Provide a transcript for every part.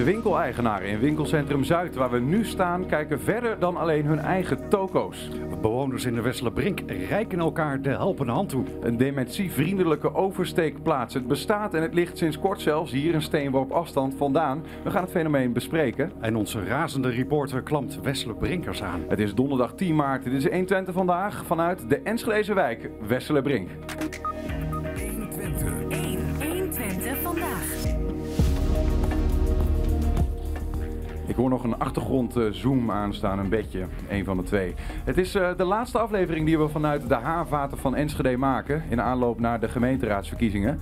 De winkeleigenaren in winkelcentrum Zuid, waar we nu staan, kijken verder dan alleen hun eigen toko's. Bewoners in de Westerbrink reiken elkaar de helpende hand toe. Een dementievriendelijke oversteekplaats. Het bestaat en het ligt sinds kort zelfs hier een steenworp afstand vandaan. We gaan het fenomeen bespreken. En onze razende reporter klampt Wessele Brinkers aan. Het is donderdag 10 maart. Dit is 120 vandaag vanuit de Enschedeze wijk, Wesselebrink. 120. 120 hoor nog een achtergrondzoom aanstaan, een bedje, een van de twee. Het is eh, de laatste aflevering die we vanuit de haarvaten van Enschede maken in aanloop naar de gemeenteraadsverkiezingen.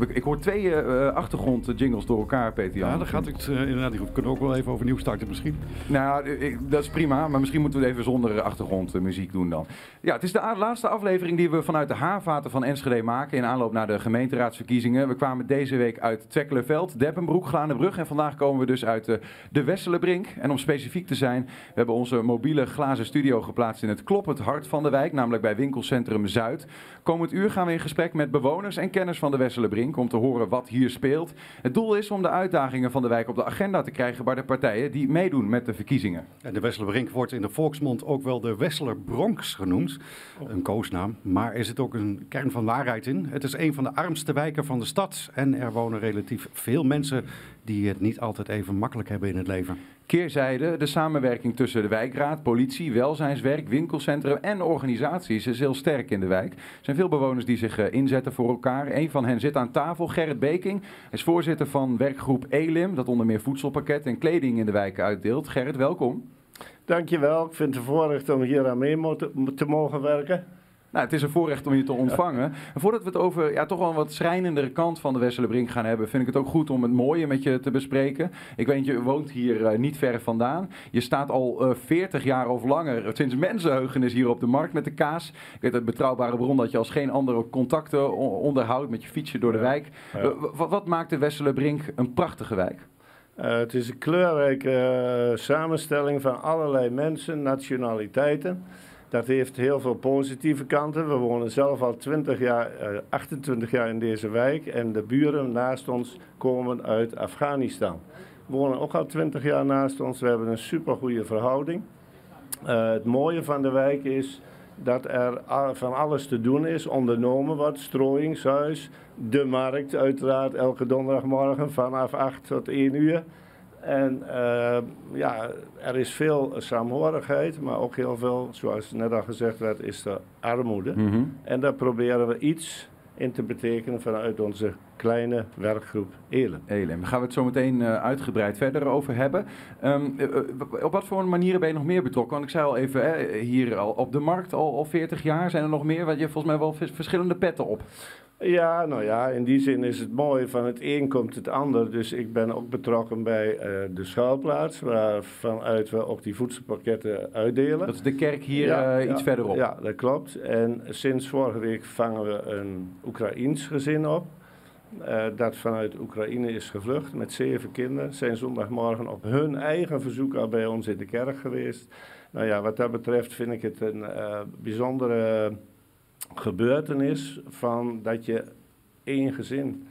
We- Ik hoor twee eh, achtergrondjingles door elkaar, Peter Jan. Ja, dan gaat het eh, inderdaad niet goed. We kunnen ook wel even overnieuw starten misschien. Nou, ik- dat is prima, maar misschien moeten we het even zonder achtergrondmuziek doen dan. Ja, het is de laatste aflevering die we vanuit de haarvaten van Enschede maken in aanloop naar de gemeenteraadsverkiezingen. We kwamen deze week uit Twekkelenveld, Deppenbroek, Glanenbrug en vandaag komen we dus uit de, de Wesselebrink. En om specifiek te zijn, we hebben onze mobiele glazen studio geplaatst in het kloppend hart van de wijk, namelijk bij winkelcentrum Zuid. Komend uur gaan we in gesprek met bewoners en kenners van de Wesselebrink om te horen wat hier speelt. Het doel is om de uitdagingen van de wijk op de agenda te krijgen bij de partijen die meedoen met de verkiezingen. En de Wesselebrink wordt in de volksmond ook wel de Wesseler Bronx genoemd. Een koosnaam. Maar er zit ook een kern van waarheid in. Het is een van de armste wijken van de stad. En er wonen relatief veel mensen die het niet altijd even makkelijk hebben in het leven. Keerzijde, de samenwerking tussen de wijkraad, politie, welzijnswerk, winkelcentrum en organisaties is heel sterk in de wijk. Er zijn veel bewoners die zich eh, inzetten voor elkaar. Een van hen zit aan tafel, Gerrit Beking. Hij is voorzitter van werkgroep ELIM, dat onder meer voedselpakketten en kleding in de wijk uitdeelt. Gerrit, welkom. Dankjewel, ik vind het een voorrecht om hier aan mee te mogen werken. Nou, het is een voorrecht om je te ontvangen. En voordat we het over ja, toch wel een wat schrijnendere kant van de Wesselebrink gaan hebben, vind ik het ook goed om het mooie met je te bespreken. Ik weet, je woont hier eh, niet ver vandaan. Je staat al eh 40 jaar of langer, eh, sinds mensenheugenis hier op de markt met de kaas. Ik weet uit betrouwbare bron dat je als geen andere contacten onderhoudt met je fietsje door de wijk. Ja. Eh, wat maakt de Wesselebrink een prachtige wijk? Eh, het is een kleurrijke eh, samenstelling van allerlei mensen, nationaliteiten. Dat heeft heel veel positieve kanten. We wonen zelf al 20 jaar, eh, 28 jaar in deze wijk en de buren naast ons komen uit Afghanistan. Wonen ook al 20 jaar naast ons. We hebben een supergoeie verhouding. Eh, het mooie van de wijk is dat er van alles te doen is, ondernomen wordt. Strooiingshuis, de markt uiteraard elke donderdagmorgen vanaf 8 tot 1 uur. En eh, ja, er is veel saamhorigheid, maar ook heel veel, zoals net al gezegd werd, is er armoede. Mhm. En daar proberen we iets in te betekenen vanuit onze kleine werkgroep Elen. Elim. Daar gaan we het zo meteen eh, uitgebreid verder over hebben. Ehm, eh, op wat voor manieren ben je nog meer betrokken? Want ik zei al even, hè, hier al op de markt al, al 40 jaar. Zijn er nog meer? Want je hebt volgens mij wel vers- verschillende petten op. Ja, nou ja, in die zin is het mooi, van het een komt het ander. Dus ik ben ook betrokken bij eh, de schuilplaats, waar vanuit we ook die voedselpakketten uitdelen. Dat is de kerk hier Ja, eh, ja, iets verderop. Ja, dat klopt. En sinds vorige week vangen we een Oekraïens gezin op. eh, dat vanuit Oekraïne is gevlucht met zeven kinderen. Zijn zondagmorgen op hun eigen verzoek al bij ons in de kerk geweest. Nou ja, wat dat betreft vind ik het een bijzondere gebeurtenis van dat je één gezin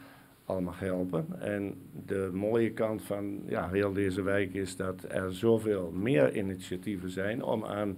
al mag helpen. En de mooie kant van ja, heel deze wijk is dat er zoveel meer initiatieven zijn om aan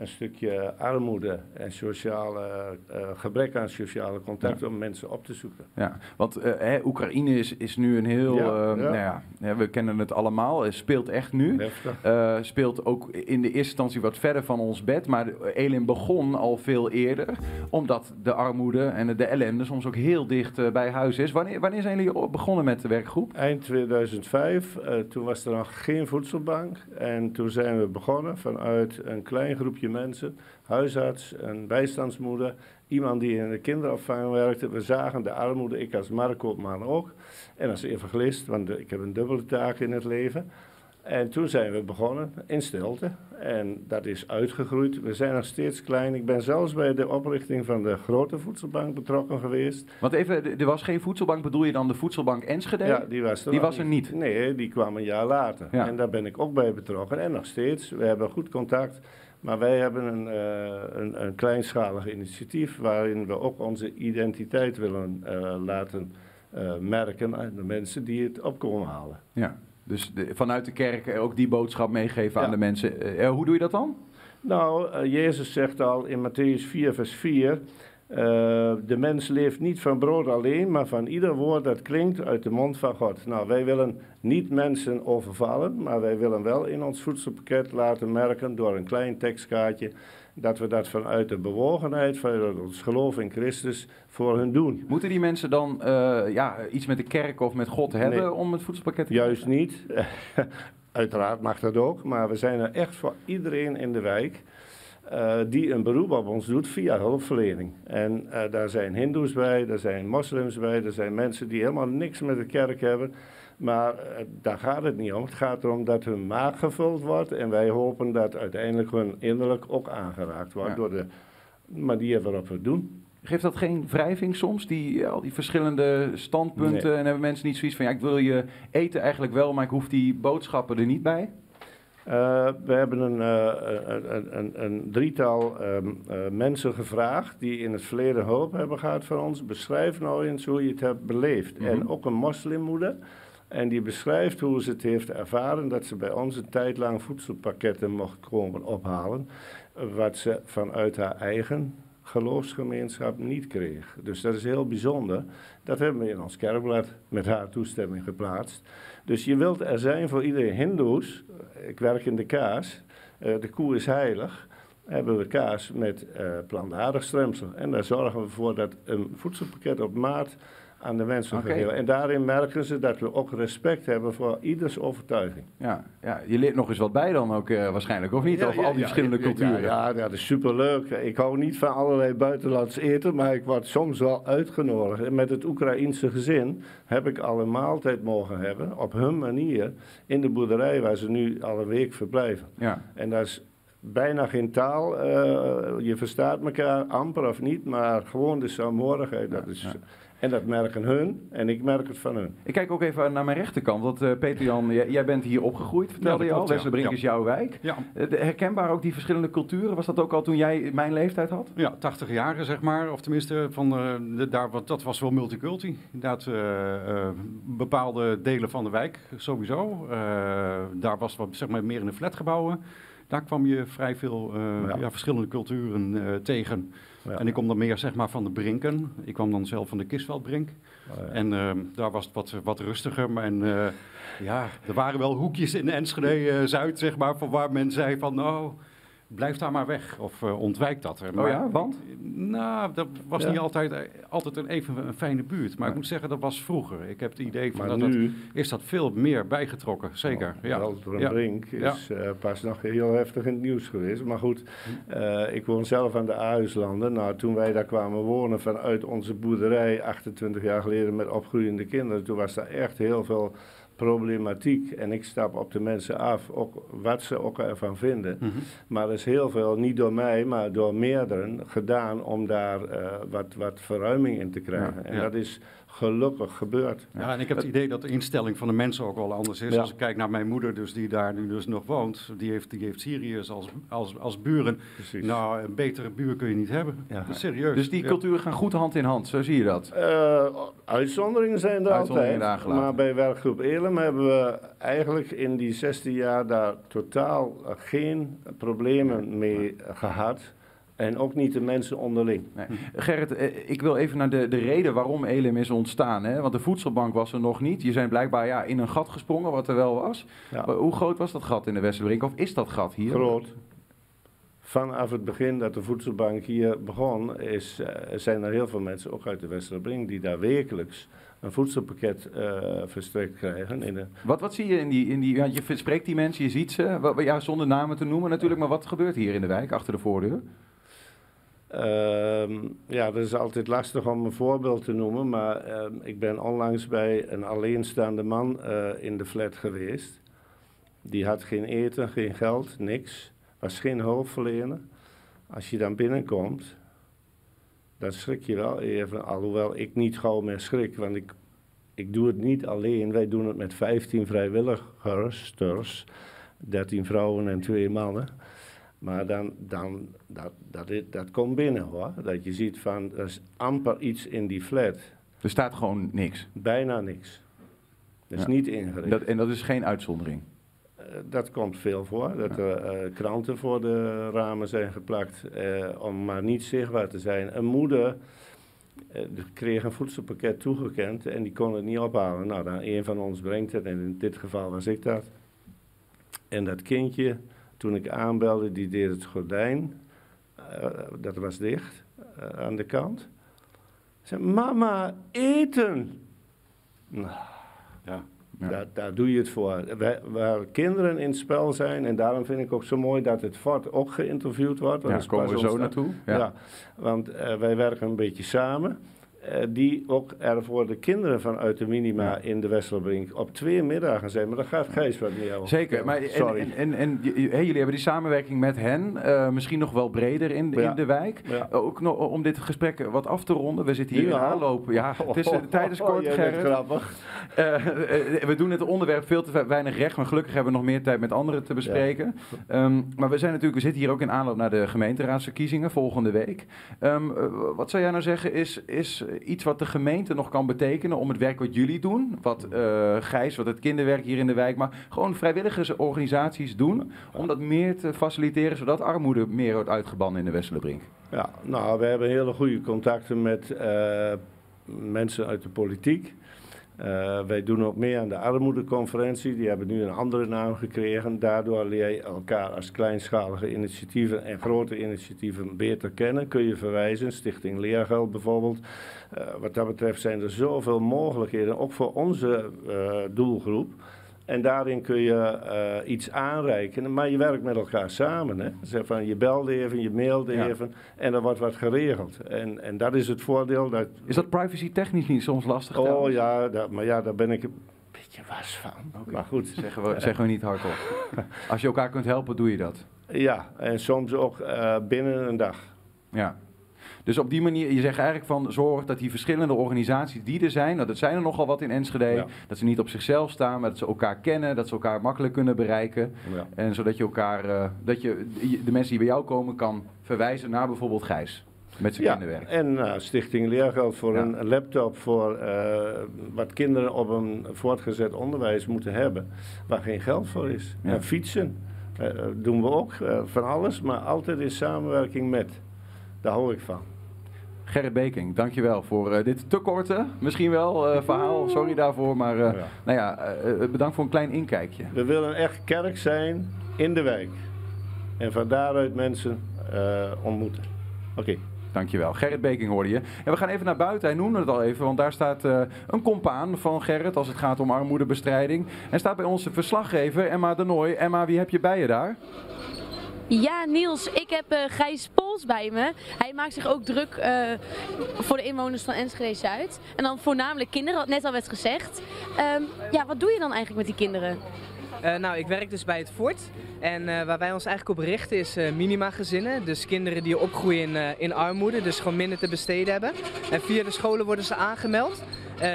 een stukje armoede en sociale, eh, gebrek aan sociale contact om mensen op te zoeken. Ja, want eh, hè, Oekraïne is, is nu een heel, Ja, eh, ja. nou ja, we kennen het allemaal, het speelt echt nu. Eh, speelt ook in de eerste instantie wat verder van ons bed. Maar Elim begon al veel eerder. Omdat de armoede en de ellende soms ook heel dicht eh, bij huis is. Wanneer, wanneer zijn jullie begonnen met de werkgroep? Eind 2005, eh, toen was er nog geen voedselbank. En toen zijn we begonnen vanuit een klein groepje mensen. Huisarts, een bijstandsmoeder, iemand die in de kinderopvang werkte. We zagen de armoede, ik als marktkoopman ook. En als evangelist, want ik heb een dubbele taak in het leven. En toen zijn we begonnen in stilte. En dat is uitgegroeid. We zijn nog steeds klein. Ik ben zelfs bij de oprichting van de grote voedselbank betrokken geweest. Want even, er was geen voedselbank. Bedoel je dan de voedselbank Enschede? Ja, die was er, Die nog was er niet. Nee, die kwam een jaar later. Ja. En daar ben ik ook bij betrokken. En nog steeds. We hebben goed contact. Maar wij hebben een, eh, een, een kleinschalig initiatief waarin we ook onze identiteit willen eh, laten eh, merken aan de mensen die het opkomen halen. Ja. Dus de- vanuit de kerk ook die boodschap meegeven aan de mensen. Hoe doe je dat dan? Nou, Jezus zegt al in Matthäus 4, vers 4. Eh, de mens leeft niet van brood alleen, maar van ieder woord dat klinkt uit de mond van God. Nou, wij willen niet mensen overvallen, maar wij willen wel in ons voedselpakket laten merken door een klein tekstkaartje dat we dat vanuit de bewogenheid, vanuit ons geloof in Christus voor hun doen. Moeten die mensen dan eh, ja, iets met de kerk of met God hebben Nee. om het voedselpakket te Juist niet. Uiteraard mag dat ook, maar we zijn er echt voor iedereen in de wijk. Eh, die een beroep op ons doet via hulpverlening. En eh, daar zijn hindoes bij, daar zijn moslims bij, er zijn mensen die helemaal niks met de kerk hebben. Maar eh, daar gaat het niet om. Het gaat erom dat hun maag gevuld wordt. En wij hopen dat uiteindelijk hun innerlijk ook aangeraakt wordt Ja. door de manier waarop we het doen. Geeft dat geen wrijving soms, die, al die verschillende standpunten? Nee. En hebben mensen niet zoiets van, ja, ik wil je eten eigenlijk wel, maar ik hoef die boodschappen er niet bij? Eh, we hebben een, eh, een, een, een, een drietal ehm, eh, mensen gevraagd die in het verleden hulp hebben gehad van ons. Beschrijf nou eens hoe je het hebt beleefd. Mhm. En ook een moslimmoeder. En die beschrijft hoe ze het heeft ervaren dat ze bij ons een tijd lang voedselpakketten mocht komen ophalen. Wat ze vanuit haar eigen geloofsgemeenschap niet kreeg. Dus dat is heel bijzonder. Dat hebben we in ons kerkblad met haar toestemming geplaatst. Dus je wilt er zijn voor iedereen. Hindoes, ik werk in de kaas, eh, de koe is heilig. Hebben we kaas met eh plantaardig stremsel. En daar zorgen we voor dat een voedselpakket op maat aan de mensen Oké. gegeven. En daarin merken ze dat we ook respect hebben voor ieders overtuiging. Ja, ja, je leert nog eens wat bij dan ook eh, waarschijnlijk, of niet? Over al die verschillende culturen. Ja, ja, dat is superleuk. Ik hou niet van allerlei buitenlands eten, maar ik word soms wel uitgenodigd. En met het Oekraïense gezin heb ik al een maaltijd mogen hebben, op hun manier, in de boerderij waar ze nu al een week verblijven. Ja. En dat is bijna geen taal. eh, je verstaat elkaar amper of niet, maar gewoon de saamhorigheid. Dat is, ja. En dat merken hun en ik merk het van hun. Ik kijk ook even naar mijn rechterkant, want eh, Peter-Jan, jij, jij bent hier opgegroeid, vertelde je al. ja. Ja. is jouw wijk. Ja, Eh, herkenbaar ook die verschillende culturen? Was dat ook al toen jij mijn leeftijd had? ja 80 jaren zeg maar. Of tenminste, van, eh, de, daar, wat, dat was wel multiculti. Inderdaad, eh, eh, bepaalde delen van de wijk sowieso. Eh, daar was wat zeg maar, meer in de flatgebouwen. Daar kwam je vrij veel eh, Ja. ja. verschillende culturen eh, tegen. Ja. En ik kom dan meer zeg maar, van de Brinken. Ik kwam dan zelf van de Kistveldbrink. Oh, ja. En eh, daar was het wat, wat rustiger. Maar en, eh, ja, er waren wel hoekjes in Enschede-Zuid, zeg maar, van waar men zei van, nou, blijf daar maar weg. Of eh, ontwijk dat. Oh Maar- ja, want? Nou, dat was Ja. niet altijd, eh, altijd een even een fijne buurt. Maar ik moet zeggen, dat was vroeger. Ik heb het idee van Maar dat, nu... dat is dat veel meer bijgetrokken. Zeker, ja. Een Ja. brink is eh, pas nog heel heftig in het nieuws geweest. Maar goed, ik woon zelf aan de Ahuislanden. Nou, toen wij daar kwamen wonen vanuit onze boerderij 28 jaar geleden met opgroeiende kinderen, toen was daar echt heel veel problematiek. En ik stap op de mensen af, ook wat ze ook ervan vinden. Mhm. Maar er is heel veel, niet door mij, maar door meerdere gedaan om daar eh, wat, wat verruiming in te krijgen. Ja, en ja. dat is gelukkig gebeurd. Ja, en ik heb het idee dat de instelling van de mensen ook wel anders is. Ja. Als ik kijk naar mijn moeder, dus die daar nu dus nog woont, die heeft, die heeft Syriërs als, als, als buren. Precies. Nou, een betere buur kun je niet hebben. Ja. Serieus. Dus die Ja. culturen gaan goed hand in hand, zo zie je dat. Eh, uitzonderingen zijn er Uitzonderingen altijd. Maar bij werkgroep Elem hebben we eigenlijk in die 16 jaar daar totaal geen problemen mee gehad. En ook niet de mensen onderling. Nee. Gerrit, eh, ik wil even naar de, de reden waarom Elim is ontstaan. Hè? Want de voedselbank was er nog niet. Je zijn blijkbaar ja, in een gat gesprongen, wat er wel was. Ja. Maar Hoe groot was dat gat in de Westerbrink? Of is dat gat hier? Groot. Vanaf het begin dat de voedselbank hier begon, is, eh, zijn er heel veel mensen, ook uit de Westerbrink, die daar wekelijks een voedselpakket eh, verstrekt krijgen. In de, Wat, wat zie je in die... In die want je spreekt die mensen, je ziet ze. Ja, zonder namen te noemen natuurlijk. Maar wat gebeurt hier in de wijk, achter de voordeur? Ehm, ja, dat is altijd lastig om een voorbeeld te noemen, maar ehm, ik ben onlangs bij een alleenstaande man eh, in de flat geweest. Die had geen eten, geen geld, niks. Was geen hulpverlener. Als je dan binnenkomt, dan schrik je wel even. Alhoewel ik niet gauw meer schrik, want ik, ik doe het niet alleen. Wij doen het met 15 vrijwilligers, 13 vrouwen en 2 mannen. Maar dan, dan dat, dat, dat komt binnen hoor. Dat je ziet van, er is amper iets in die flat Er staat gewoon niks. Bijna niks. Dat is Ja. niet ingericht. Dat, en dat is geen uitzondering. Eh, dat komt veel voor. Dat er eh, kranten voor de ramen zijn geplakt. eh, om maar niet zichtbaar te zijn. Een moeder kreeg een voedselpakket toegekend en die kon het niet ophalen. Nou, dan een van ons brengt het en in dit geval was ik dat. En dat kindje, toen ik aanbelde, die deed het gordijn. eh, dat was dicht eh, aan de kant. Zei, mama, eten! Nou, Ja. Ja. daar, daar doe je het voor. Wij- waar kinderen in het spel zijn, en daarom vind ik ook zo mooi dat het fort ook geïnterviewd wordt. want Ja, daar komen we zo naartoe. Ja. Ja. want eh, wij werken een beetje samen. Eh, die ook er voor de kinderen vanuit de minima in de Westerbrink op twee middagen zijn. Maar daar gaat Gijs wat meer over. Zeker, maar en, Sorry. en, en, en j- j- hey, jullie hebben die samenwerking met hen, eh, misschien nog wel breder in, Ja. in de wijk. Ja. Ook nog om dit gesprek wat af te ronden. We zitten hier in aanloop. Ja, het is, eh, tijd is Oh, kort, jij bent Gerrit. grappig. Eh, eh, we doen het onderwerp veel te weinig recht, maar gelukkig hebben we nog meer tijd met anderen te bespreken. Ehm, maar we zijn natuurlijk, we zitten hier ook in aanloop naar de gemeenteraadsverkiezingen volgende week. Ehm, eh, wat zou jij nou zeggen is, is iets wat de gemeente nog kan betekenen om het werk wat jullie doen, wat eh, Gijs, wat het kinderwerk hier in de wijk, maar gewoon vrijwilligersorganisaties doen, om dat meer te faciliteren, zodat armoede meer wordt uitgebannen in de Westelenbrink? Ja, nou, we hebben hele goede contacten met eh, mensen uit de politiek. Eh, wij doen ook mee aan de armoedeconferentie. Die hebben nu een andere naam gekregen. Daardoor leer je elkaar als kleinschalige initiatieven en grote initiatieven beter kennen. Kun je verwijzen, Stichting Leergeld bijvoorbeeld. Eh, wat dat betreft zijn er zoveel mogelijkheden, ook voor onze eh, doelgroep. En daarin kun je eh, iets aanreiken, maar je werkt met elkaar samen. Hè? Zeg van, je belt even, je mailt Ja. even en er wordt wat geregeld. En, en dat is het voordeel. Dat, Is dat privacy technisch niet soms lastig? oh ja, dat, maar ja, daar ben ik een beetje was van. Maar goed, Zeggen we, zeggen we niet hardop. Als je elkaar kunt helpen, doe je dat. ja, en soms ook eh, binnen een dag. Ja. Dus op die manier, je zegt eigenlijk van zorg dat die verschillende organisaties die er zijn, dat het zijn er nogal wat in Enschede, Ja. dat ze niet op zichzelf staan, maar dat ze elkaar kennen, dat ze elkaar makkelijk kunnen bereiken. Ja. En zodat je elkaar, eh, dat je de mensen die bij jou komen kan verwijzen naar bijvoorbeeld Gijs. Met zijn Ja, kinderwerk. en uh, Stichting Leergeld voor Ja. een laptop voor uh, wat kinderen op een voortgezet onderwijs moeten hebben, waar geen geld voor is. Ja. En fietsen uh, doen we ook, van alles, maar altijd in samenwerking met. Daar hou ik van. Gerrit Beking, dankjewel voor uh, dit te korte, misschien wel, uh, verhaal. Sorry daarvoor, maar uh, ja. Nou ja, bedankt voor een klein inkijkje. We willen echt kerk zijn in de wijk. En van daaruit mensen ontmoeten. Oké. Okay. Dankjewel. Gerrit Beking hoorde je. En we gaan even naar buiten. Hij noemde het al even, want daar staat uh, een compaan van Gerrit als het gaat om armoedebestrijding. En staat bij onze verslaggever Emma de Nooy. Emma, wie heb je bij je daar? Ja, Niels, ik heb uh, Gijs Pols bij me. Hij maakt zich ook druk uh, voor de inwoners van Enschede Zuid. En dan voornamelijk kinderen, wat net al werd gezegd. Um, ja, wat doe je dan eigenlijk met die kinderen? Uh, nou, ik werk dus bij het Fort. En uh, waar wij ons eigenlijk op richten is uh, minima-gezinnen. Dus kinderen die opgroeien in, in, armoede, dus gewoon minder te besteden hebben. En via de scholen worden ze aangemeld.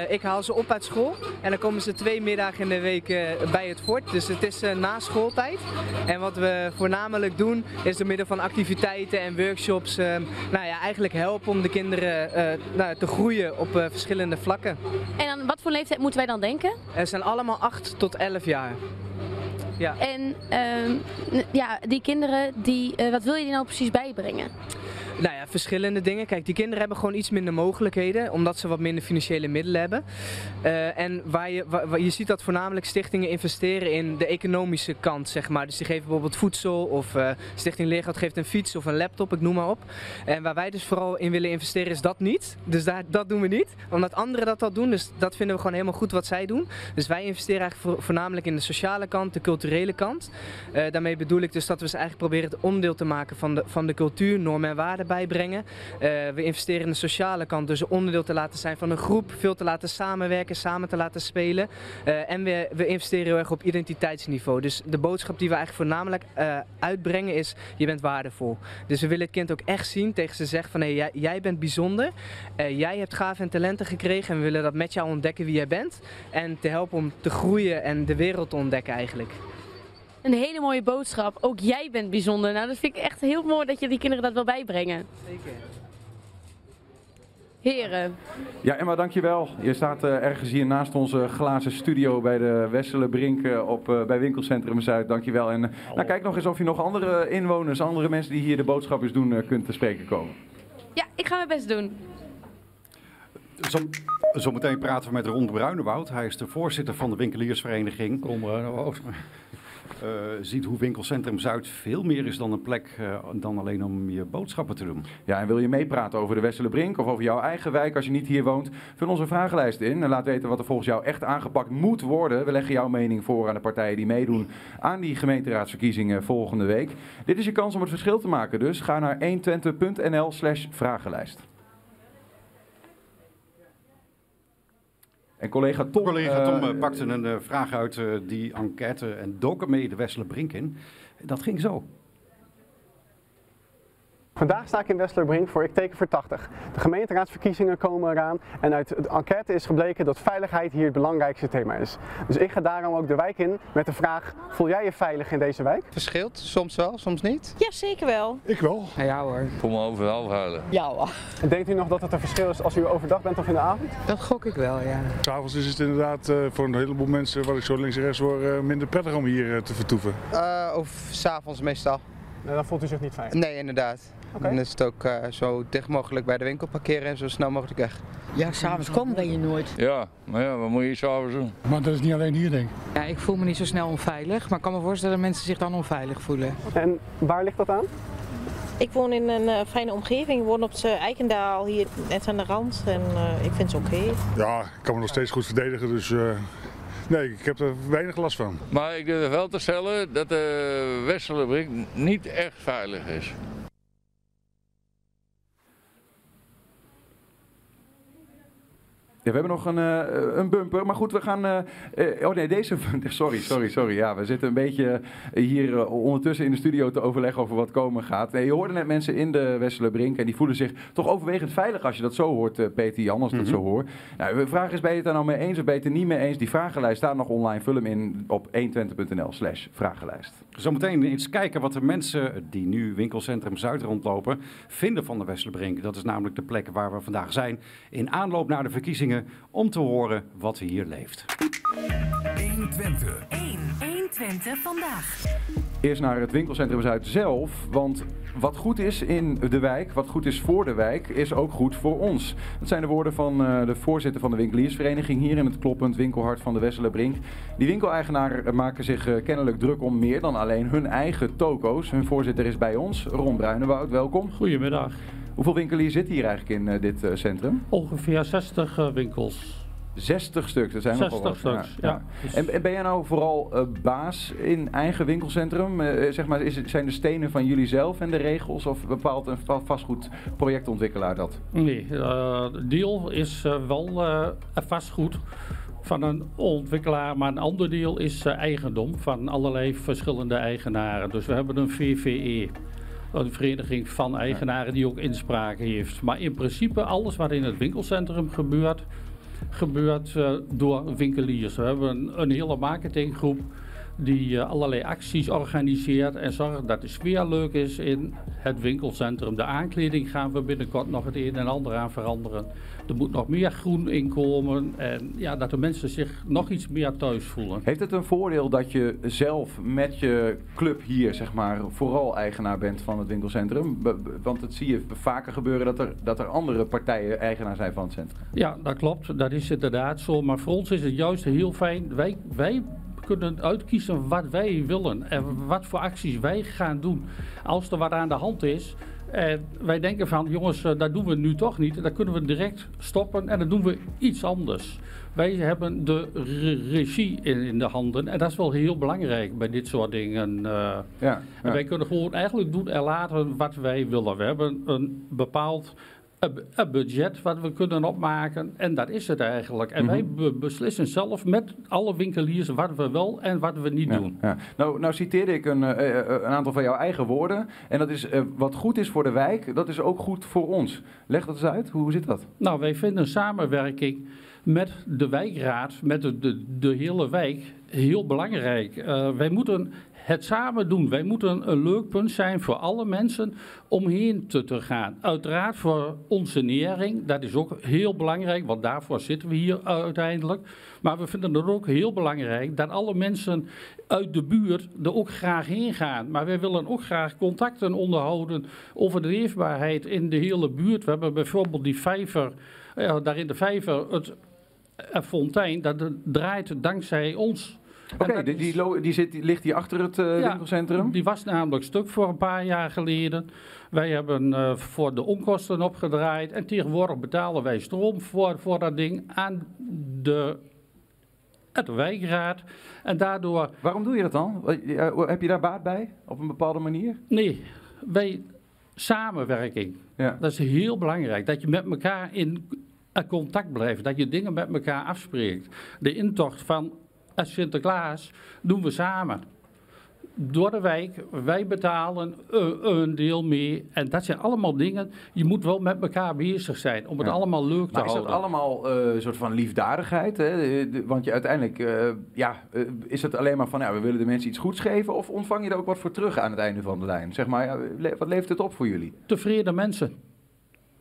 ik haal ze op uit school en dan komen ze twee middagen in de week bij het Fort. Dus het is na schooltijd. En wat we voornamelijk doen is door middel van activiteiten en workshops nou ja, eigenlijk helpen om de kinderen nou, te groeien op verschillende vlakken. En aan wat voor leeftijd moeten wij dan denken? Het zijn allemaal 8 tot 11 jaar. Ja. En um, ja, die kinderen, die, uh, wat wil je die nou precies bijbrengen? Nou ja, verschillende dingen. Kijk, die kinderen hebben gewoon iets minder mogelijkheden, omdat ze wat minder financiële middelen hebben. Uh, en waar je, je ziet dat voornamelijk stichtingen investeren in de economische kant, zeg maar. Dus die geven bijvoorbeeld voedsel, of uh, Stichting Leergeld geeft een fiets of een laptop, ik noem maar op. En waar wij dus vooral in willen investeren is dat niet. Dus daar, dat doen we niet, omdat anderen dat al doen. Dus dat vinden we gewoon helemaal goed wat zij doen. Dus wij investeren eigenlijk voornamelijk in de sociale kant, de culturele kant. Uh, daarmee bedoel ik dus dat we ze eigenlijk proberen het onderdeel te maken van de, van de cultuur, normen en waarden bijbrengen. Uh, we investeren in de sociale kant, dus onderdeel te laten zijn van een groep, veel te laten samenwerken, samen te laten spelen. Uh, en we, we investeren heel erg op identiteitsniveau. Dus de boodschap die we eigenlijk voornamelijk uh, uitbrengen is, je bent waardevol. Dus we willen het kind ook echt zien, tegen ze zeggen van, hey, jij, jij bent bijzonder, jij hebt gaven en talenten gekregen en we willen dat met jou ontdekken wie jij bent. En te helpen om te groeien en de wereld te ontdekken eigenlijk een hele mooie boodschap. Ook jij bent bijzonder. Nou, dat vind ik echt heel mooi dat je die kinderen dat wil bijbrengen. Zeker. Heren. Ja, Emma, dankjewel. Je staat eh, ergens hier naast onze glazen studio bij de Wesselenbrink eh, op, eh, bij Winkelcentrum Zuid. Dankjewel. En eh, nou, kijk nog eens of je nog andere inwoners, andere mensen die hier de boodschapjes doen, kunt te spreken komen. Ja, ik ga mijn best doen. Zo, zometeen praten we met Ron Bruinewoud. Hij is de voorzitter van de winkeliersvereniging. Ron Bruinewoud. Eh, ziet hoe Winkelcentrum Zuid veel meer is dan een plek eh, dan alleen om je boodschappen te doen. Ja, en wil je meepraten over de Wesselenbrink of over jouw eigen wijk als je niet hier woont? Vul onze vragenlijst in en laat weten wat er volgens jou echt aangepakt moet worden. We leggen jouw mening voor aan de partijen die meedoen aan die gemeenteraadsverkiezingen volgende week. Dit is je kans om het verschil te maken, dus ga naar 120.nl slash vragenlijst. En collega Tom... Collega Tom eh, eh, pakte een eh, vraag uit die enquête en dook ermee de Wesselenbrink in. Dat ging zo. Vandaag sta ik in Westerbrink voor Ik teken voor 80. De gemeenteraadsverkiezingen komen eraan en uit de enquête is gebleken dat veiligheid hier het belangrijkste thema is. Dus ik ga daarom ook de wijk in met de vraag, voel jij je veilig in deze wijk? Verschilt, soms wel, soms niet. Ja, zeker wel. Ik wel. Ja hoor. Voel me overal veilig. Ja hoor. En denkt u nog dat het een verschil is als u overdag bent of in de avond? Dat gok ik wel, ja. S'avonds is het inderdaad eh, voor een heleboel mensen, wat ik zo links en rechts hoor, eh, minder prettig om hier eh, te vertoeven. Uh, of s'avonds meestal. Nee, dan voelt u zich niet veilig? Nee, inderdaad. Oké. Dan is het ook eh, zo dicht mogelijk bij de winkel parkeren en zo snel mogelijk weg. Ja, s'avonds komen ben je nooit. Ja, maar ja, wat moet je s'avonds doen? Maar dat is niet alleen hier, denk ik. Ja, ik voel me niet zo snel onveilig, maar ik kan me voorstellen dat mensen zich dan onveilig voelen. En waar ligt dat aan? Ik woon in een eh, fijne omgeving. Ik woon op het Eikendaal, hier net aan de rand. En eh, ik vind het oké. Ja, ik kan me nog steeds goed verdedigen, dus eh, nee, ik heb er weinig last van. Maar ik durf wel te stellen dat de Wesselenbrink niet echt veilig is. Ja, we hebben nog een, eh, een bumper. Maar goed, we gaan. eh, eh, oh nee, deze. Sorry, sorry, sorry. Ja, we zitten een beetje hier ondertussen in de studio te overleggen over wat komen gaat. Nee, je hoorde net mensen in de Wesselenbrink. En die voelen zich toch overwegend veilig als je dat zo hoort, Peter Jan, als ik dat zo hoor. Nou, de vraag is: ben je het daar nou mee eens of ben je het er niet mee eens? Die vragenlijst staat nog online. Vul hem in op 120.nl/slash vragenlijst. Zometeen eens kijken wat de mensen die nu winkelcentrum Zuid rondlopen vinden van de Wesselenbrink. Dat is namelijk de plek waar we vandaag zijn in aanloop naar de verkiezingen om te horen wat er hier leeft. 120. 1. 120 vandaag. Eerst naar het winkelcentrum Zuid zelf. Want wat goed is in de wijk, wat goed is voor de wijk, is ook goed voor ons. Dat zijn de woorden van eh, de voorzitter van de winkeliersvereniging hier in het kloppend winkelhart van de Wesselenbrink. Die winkeleigenaren maken zich eh, kennelijk druk om meer dan alleen hun eigen toko's. Hun voorzitter is bij ons, Ron Bruinewoud, welkom. Goedemiddag. Hoeveel winkeliers zitten hier eigenlijk in eh, dit eh, centrum? Ongeveer 60 uh, winkels. 60 stuks, dat zijn 60 nogal wat. stuks, ja. ja. En, en ben jij nou vooral baas in eigen winkelcentrum? Zeg maar, is, zijn de stenen van jullie zelf en de regels of bepaalt een vastgoed projectontwikkelaar dat? Nee, de deal is wel vastgoed van een ontwikkelaar, maar een ander deel is eigendom van allerlei verschillende eigenaren. Dus we hebben een VVE een vereniging van eigenaren die ook inspraak heeft. Maar in principe alles wat in het winkelcentrum gebeurt, gebeurt uh, door winkeliers. We hebben een hele marketinggroep die uh, allerlei acties organiseert en zorgt dat de sfeer leuk is in het winkelcentrum. De aankleding gaan we binnenkort nog het een en ander aan veranderen. Er moet nog meer groen inkomen en ja, dat de mensen zich nog iets meer thuis voelen. Heeft het een voordeel dat je zelf met je club hier zeg maar, vooral eigenaar bent van het winkelcentrum? Want het zie je vaker gebeuren dat er, dat er andere partijen eigenaar zijn van het centrum. Ja, dat klopt. Dat is inderdaad zo. Maar voor ons is het juist heel fijn. Wij, wij kunnen uitkiezen wat wij willen en wat voor acties wij gaan doen. Als er wat aan de hand is, en wij denken van, jongens, dat doen we nu toch niet. Dan kunnen we direct stoppen en dan doen we iets anders. Wij hebben de re regie in, in, de handen en dat is wel heel belangrijk bij dit soort dingen. Ja, ja. En wij kunnen gewoon eigenlijk doen en laten wat wij willen. We hebben een bepaald een budget wat we kunnen opmaken en dat is het eigenlijk. En mm -hmm. wij be beslissen zelf met alle winkeliers wat we wel en wat we niet ja, doen. Ja. Nou, nou citeerde ik een, uh, een, aantal van jouw eigen woorden. En dat is uh, wat goed is voor de wijk, dat is ook goed voor ons. Leg dat eens uit, hoe zit dat? Nou, wij vinden samenwerking met de wijkraad, met de, de, de hele wijk, heel belangrijk. Uh, wij moeten het samen doen. Wij moeten een leuk punt zijn voor alle mensen om heen te, gaan. Uiteraard voor onze nering, dat is ook heel belangrijk, want daarvoor zitten we hier uiteindelijk. Maar we vinden het ook heel belangrijk dat alle mensen uit de buurt er ook graag heen gaan. Maar wij willen ook graag contacten onderhouden over de leefbaarheid in de hele buurt. We hebben bijvoorbeeld die vijver, daar in de vijver, het eh, fontein, dat draait dankzij ons. Oké, die, die, die, zit, die ligt hier achter het eh, Ja, winkelcentrum. Die was namelijk stuk voor een paar jaar geleden. Wij hebben eh, voor de onkosten opgedraaid. En tegenwoordig betalen wij stroom voor, voor dat ding aan de, de wijkraad. En daardoor... Waarom doe je dat dan? Heb je daar baat bij? Op een bepaalde manier? Nee, wij samenwerking. Ja. Dat is heel belangrijk. Dat je met elkaar in eh, contact blijft. Dat je dingen met elkaar afspreekt. De intocht van eh, Sinterklaas doen we samen. Door de wijk, wij betalen een, een deel mee. En dat zijn allemaal dingen, je moet wel met elkaar bezig zijn om het Ja. allemaal leuk te Maar is dat houden. allemaal eh, een soort van liefdadigheid? Hè? Want je uiteindelijk, eh, ja, eh, is het alleen maar van, ja, we willen de mensen iets goeds geven? Of ontvang je er ook wat voor terug aan het einde van de lijn? Zeg maar, wat levert het op voor jullie? tevreden mensen.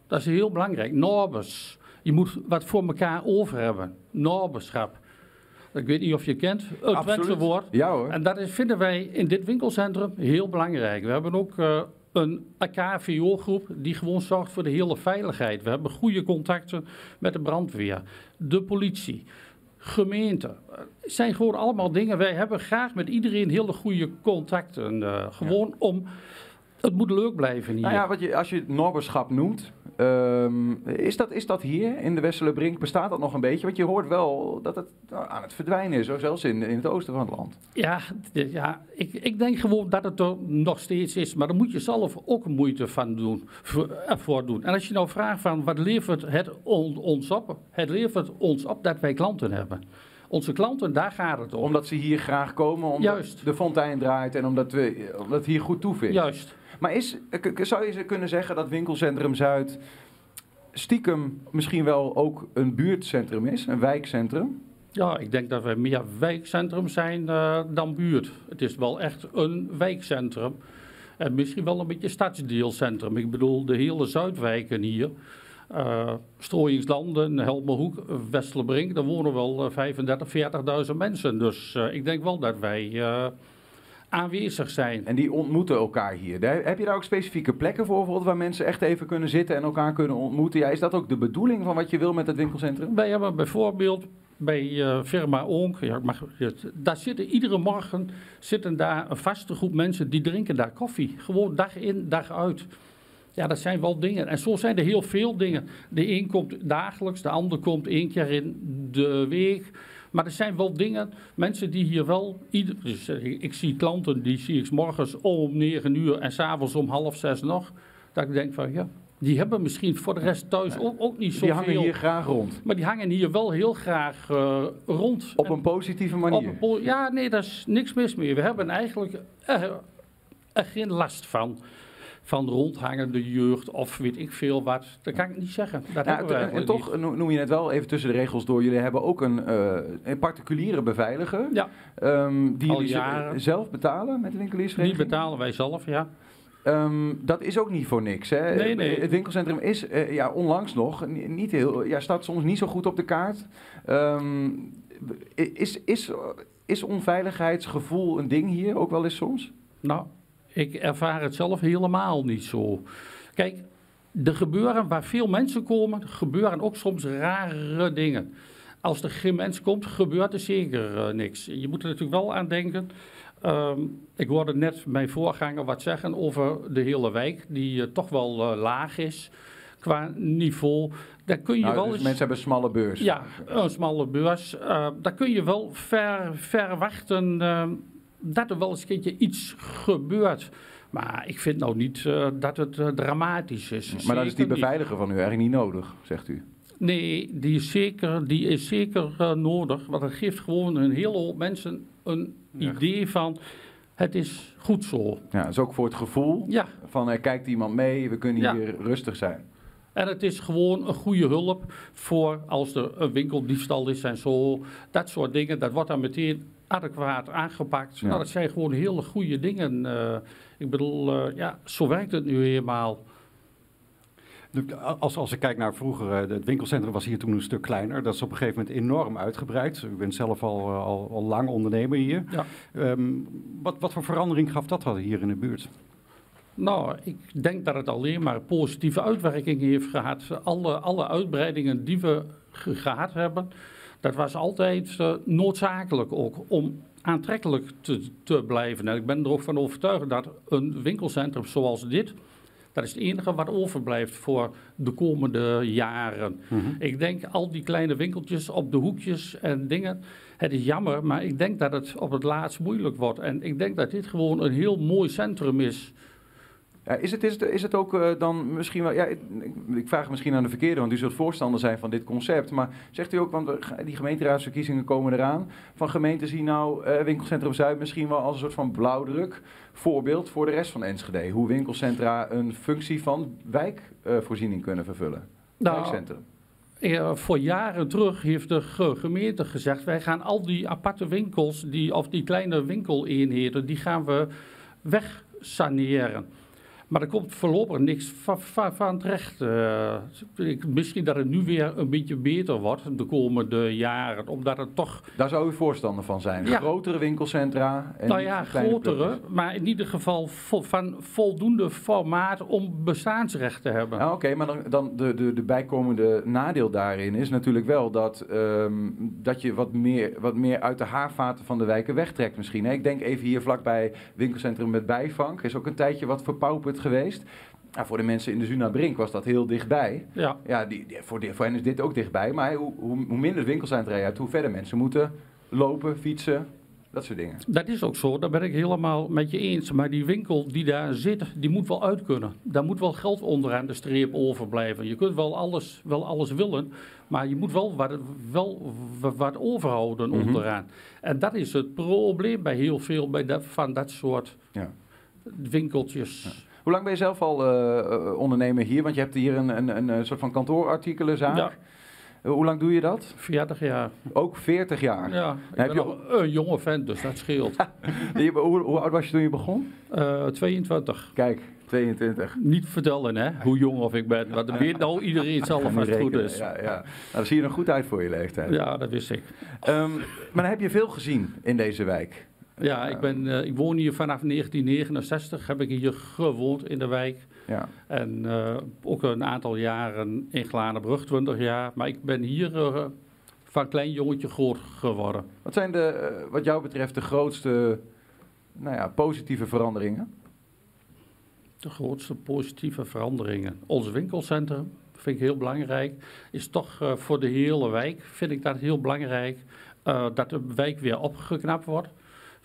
Dat is heel belangrijk. Norbers. Je moet wat voor elkaar over hebben. Norberschap. Ik weet niet of je kent het. Twentse woord. Ja hoor. En dat is, vinden wij in dit winkelcentrum heel belangrijk. We hebben ook eh, een KVO-groep die gewoon zorgt voor de hele veiligheid. We hebben goede contacten met de brandweer, de politie, gemeente. Het zijn gewoon allemaal dingen. Wij hebben graag met iedereen hele goede contacten. eh, gewoon om... Het moet leuk blijven hier. Nou ja, wat je, als je het Norberschap noemt, ehm, is, dat, is dat hier in de Westerlebrink, bestaat dat nog een beetje? Want je hoort wel dat het nou, aan het verdwijnen is, zelfs in, in het oosten van het land. Ja, ja ik, ik denk gewoon dat het er nog steeds is. Maar daar moet je zelf ook moeite van doen, voor, eh, doen. En als je nou vraagt van wat levert het on- ons op? Het levert ons op dat wij klanten hebben. Onze klanten, daar gaat het om. Omdat ze hier graag komen, omdat Juist. de fontein draait en omdat, we, omdat het hier goed toevindt. Juist. Maar is, zou je kunnen zeggen dat winkelcentrum Zuid stiekem misschien wel ook een buurtcentrum is, een wijkcentrum? Ja, ik denk dat wij meer wijkcentrum zijn eh, dan buurt. Het is wel echt een wijkcentrum. En misschien wel een beetje stadsdeelcentrum. Ik bedoel, de hele Zuidwijken hier. eh Strooingslanden, Helmerhoek, Westerlebrink. Daar wonen wel eh, 35.000, 40.000 mensen. Dus eh, ik denk wel dat wij eh, aanwezig zijn. En die ontmoeten elkaar hier. Daar- Heb je daar ook specifieke plekken voor, bijvoorbeeld, waar mensen echt even kunnen zitten en elkaar kunnen ontmoeten? Ja, is dat ook de bedoeling van wat je wil met het winkelcentrum? Wij hebben bijvoorbeeld bij eh, firma Onk, ja, mag, daar zitten iedere morgen zitten daar een vaste groep mensen die drinken daar koffie. Gewoon dag in, dag uit. Ja, dat zijn wel dingen. En zo zijn er heel veel dingen. De een komt dagelijks, de ander komt één keer in de week. Maar er zijn wel dingen, mensen die hier wel... Ieder, dus, ik zie klanten, die zie ik morgens om 9 uur en s'avonds om half zes nog. Dat ik denk van, ja, die hebben misschien voor de rest thuis ook, ook niet zoveel. Die hangen hier graag rond. Maar die hangen hier wel heel graag eh, rond. Op een positieve manier. Op een po- ja, nee, daar is niks mis mee. We hebben eigenlijk er geen last van. Van rondhangende jeugd of weet ik veel wat. Dat kan ik niet zeggen. Dat en, toch noem je het wel even tussen de regels door. Jullie hebben ook een, eh, een particuliere beveiliger. Ja. ehm, die Al jullie jaren. zelf betalen met de Die winkeliersvereniging. betalen wij zelf, ja. Ehm, dat is ook niet voor niks. Hè? Nee, nee. Het winkelcentrum is eh, ja, onlangs nog ni- niet heel, ja, staat soms niet zo goed op de kaart. Ehm, is, is, is onveiligheidsgevoel een ding hier ook wel eens soms? Nou, ik ervaar het zelf helemaal niet zo. Kijk, er gebeuren waar veel mensen komen, gebeuren ook soms rare dingen. Als er geen mens komt, gebeurt er zeker eh, niks. Je moet er natuurlijk wel aan denken. Ehm, ik hoorde net mijn voorganger wat zeggen over de hele wijk, die eh, toch wel eh, laag is qua niveau. Daar kun je Nou, wel dus eens... mensen hebben een smalle beurs. Ja, een smalle beurs. Eh, daar kun je wel ver, verwachten eh, dat er wel eens een keertje iets gebeurt. Maar ik vind nou niet eh, dat het eh, dramatisch is. Maar dan is die beveiliger van u eigenlijk niet nodig, zegt u. Nee, die is zeker, die is zeker eh, nodig. Want het geeft gewoon een hele hoop mensen een idee van... het is goed zo. Ja, dat is ook voor het gevoel Ja. van er kijkt iemand mee, we kunnen Ja. hier rustig zijn. En het is gewoon een goede hulp voor als er een winkeldiefstal is en zo. Dat soort dingen, dat wordt dan meteen adequaat aangepakt. Ja. Nou, dat zijn gewoon hele goede dingen. eh. ik bedoel, eh, ja, zo werkt het nu helemaal. Als, als ik kijk naar vroeger, eh, het winkelcentrum was hier toen een stuk kleiner. Dat is op een gegeven moment enorm uitgebreid. U bent zelf al, al, al lang ondernemer hier. Ja. Ehm, wat, wat voor verandering gaf dat hier in de buurt? Nou, ik denk dat het alleen maar positieve uitwerking heeft gehad. Alle, alle uitbreidingen die we ge- gehad hebben, dat was altijd eh, noodzakelijk ook om aantrekkelijk te, te blijven. En ik ben er ook van overtuigd dat een winkelcentrum zoals dit, dat is het enige wat overblijft voor de komende jaren. Ik denk al die kleine winkeltjes op de hoekjes en dingen. Het is jammer, maar ik denk dat het op het laatst moeilijk wordt. En ik denk dat dit gewoon een heel mooi centrum is. Ja, is, het, is, het, is het ook eh, dan misschien wel... Ja, ik, ik vraag misschien aan de verkeerde, want u zult voorstander zijn van dit concept. Maar zegt u ook, want die gemeenteraadsverkiezingen komen eraan... van gemeenten zien nou eh, Winkelcentrum Zuid misschien wel als een soort van blauwdruk... voorbeeld voor de rest van Enschede. Hoe winkelcentra een functie van wijkvoorziening kunnen vervullen. Nou, Wijkcentrum. Eh, voor jaren terug heeft de ge- gemeente gezegd: wij gaan al die aparte winkels, die, of die kleine winkeleenheden, die gaan we wegsaneren. Maar er komt voorlopig niks van, van, van terecht. Eh, ik, misschien dat het nu weer een beetje beter wordt de komende jaren, omdat het toch Daar zou u voorstander van zijn. Ja. Grotere winkelcentra. En nou ja, grotere, maar in ieder geval vo- van voldoende formaat om bestaansrecht te hebben. Ja, Oké, maar dan, dan de, de, de bijkomende nadeel daarin is natuurlijk wel dat, ehm, dat je wat meer, wat meer uit de haarvaten van de wijken wegtrekt misschien. Hè? Ik denk even hier vlakbij winkelcentrum met bijvang. Is ook een tijdje wat verpauperd geweest. Nou, voor de mensen in de Zuna Brink was dat heel dichtbij. Ja. Ja, die, die- voor, die- voor hen is dit ook dichtbij. Maar hoe, hoe, hoe minder winkelcentra je hebt, hoe verder mensen moeten lopen, fietsen, dat soort dingen. Dat is ook zo, daar ben ik helemaal met je eens. Maar die winkel die daar zit, die moet wel uit kunnen. Daar moet wel geld onderaan de streep overblijven. Je kunt wel alles, wel alles willen, maar je moet wel wat, wel wa- wat overhouden Mhm. onderaan. En dat is het probleem bij heel veel bij dat, van dat soort Ja. winkeltjes. Hoe lang ben je zelf al eh, eh, ondernemer hier? Want je hebt hier een, een, een, soort van kantoorartikelenzaak. Ja. Eh, hoe lang doe je dat? 40 jaar. Ook 40 jaar? Ja, ik heb ben je nog een jonge vent, dus dat scheelt. Je- hoe, hoe oud was je toen je begon? Eh 22. Kijk, 22. Niet vertellen hè, hoe jong of ik ben, want dan weet nou iedereen zelf wat niet goed is. Ja, ja. Nou, dan zie je er goed uit voor je leeftijd. Ja, dat wist ik. Ehm, maar dan heb je veel gezien in deze wijk. Ja, ik, ben, eh, ik woon hier vanaf 1969, heb ik hier gewoond in de wijk. Ja. En eh, ook een aantal jaren in Glanenbrug, 20 jaar. Maar ik ben hier eh, van klein jongetje groot geworden. Wat zijn de, wat jou betreft de grootste nou ja, positieve veranderingen? De grootste positieve veranderingen. Ons winkelcentrum vind ik heel belangrijk. Is toch voor de hele wijk, vind ik dat heel belangrijk. Dat de wijk weer opgeknapt wordt,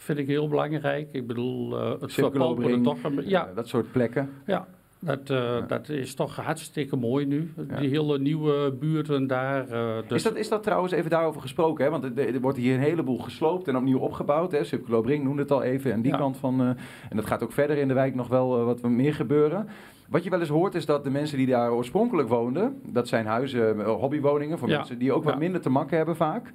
vind ik heel belangrijk. Ik bedoel, eh het verpauperen toch... een- ja, eh, dat soort plekken. Ja, dat, eh, dat is toch hartstikke mooi nu. Die hele nieuwe buurten daar. dus Is, dat, is dat trouwens even daarover gesproken? Hè? Want er, er wordt hier een heleboel gesloopt en opnieuw opgebouwd. Hè? Subculobring noemde het al even. En die Ja. kant van. en dat gaat ook verder in de wijk nog wel wat meer gebeuren. Wat je wel eens hoort is dat de mensen die daar oorspronkelijk woonden, dat zijn huizen, hobbywoningen voor mensen die ook wat minder te makken hebben vaak.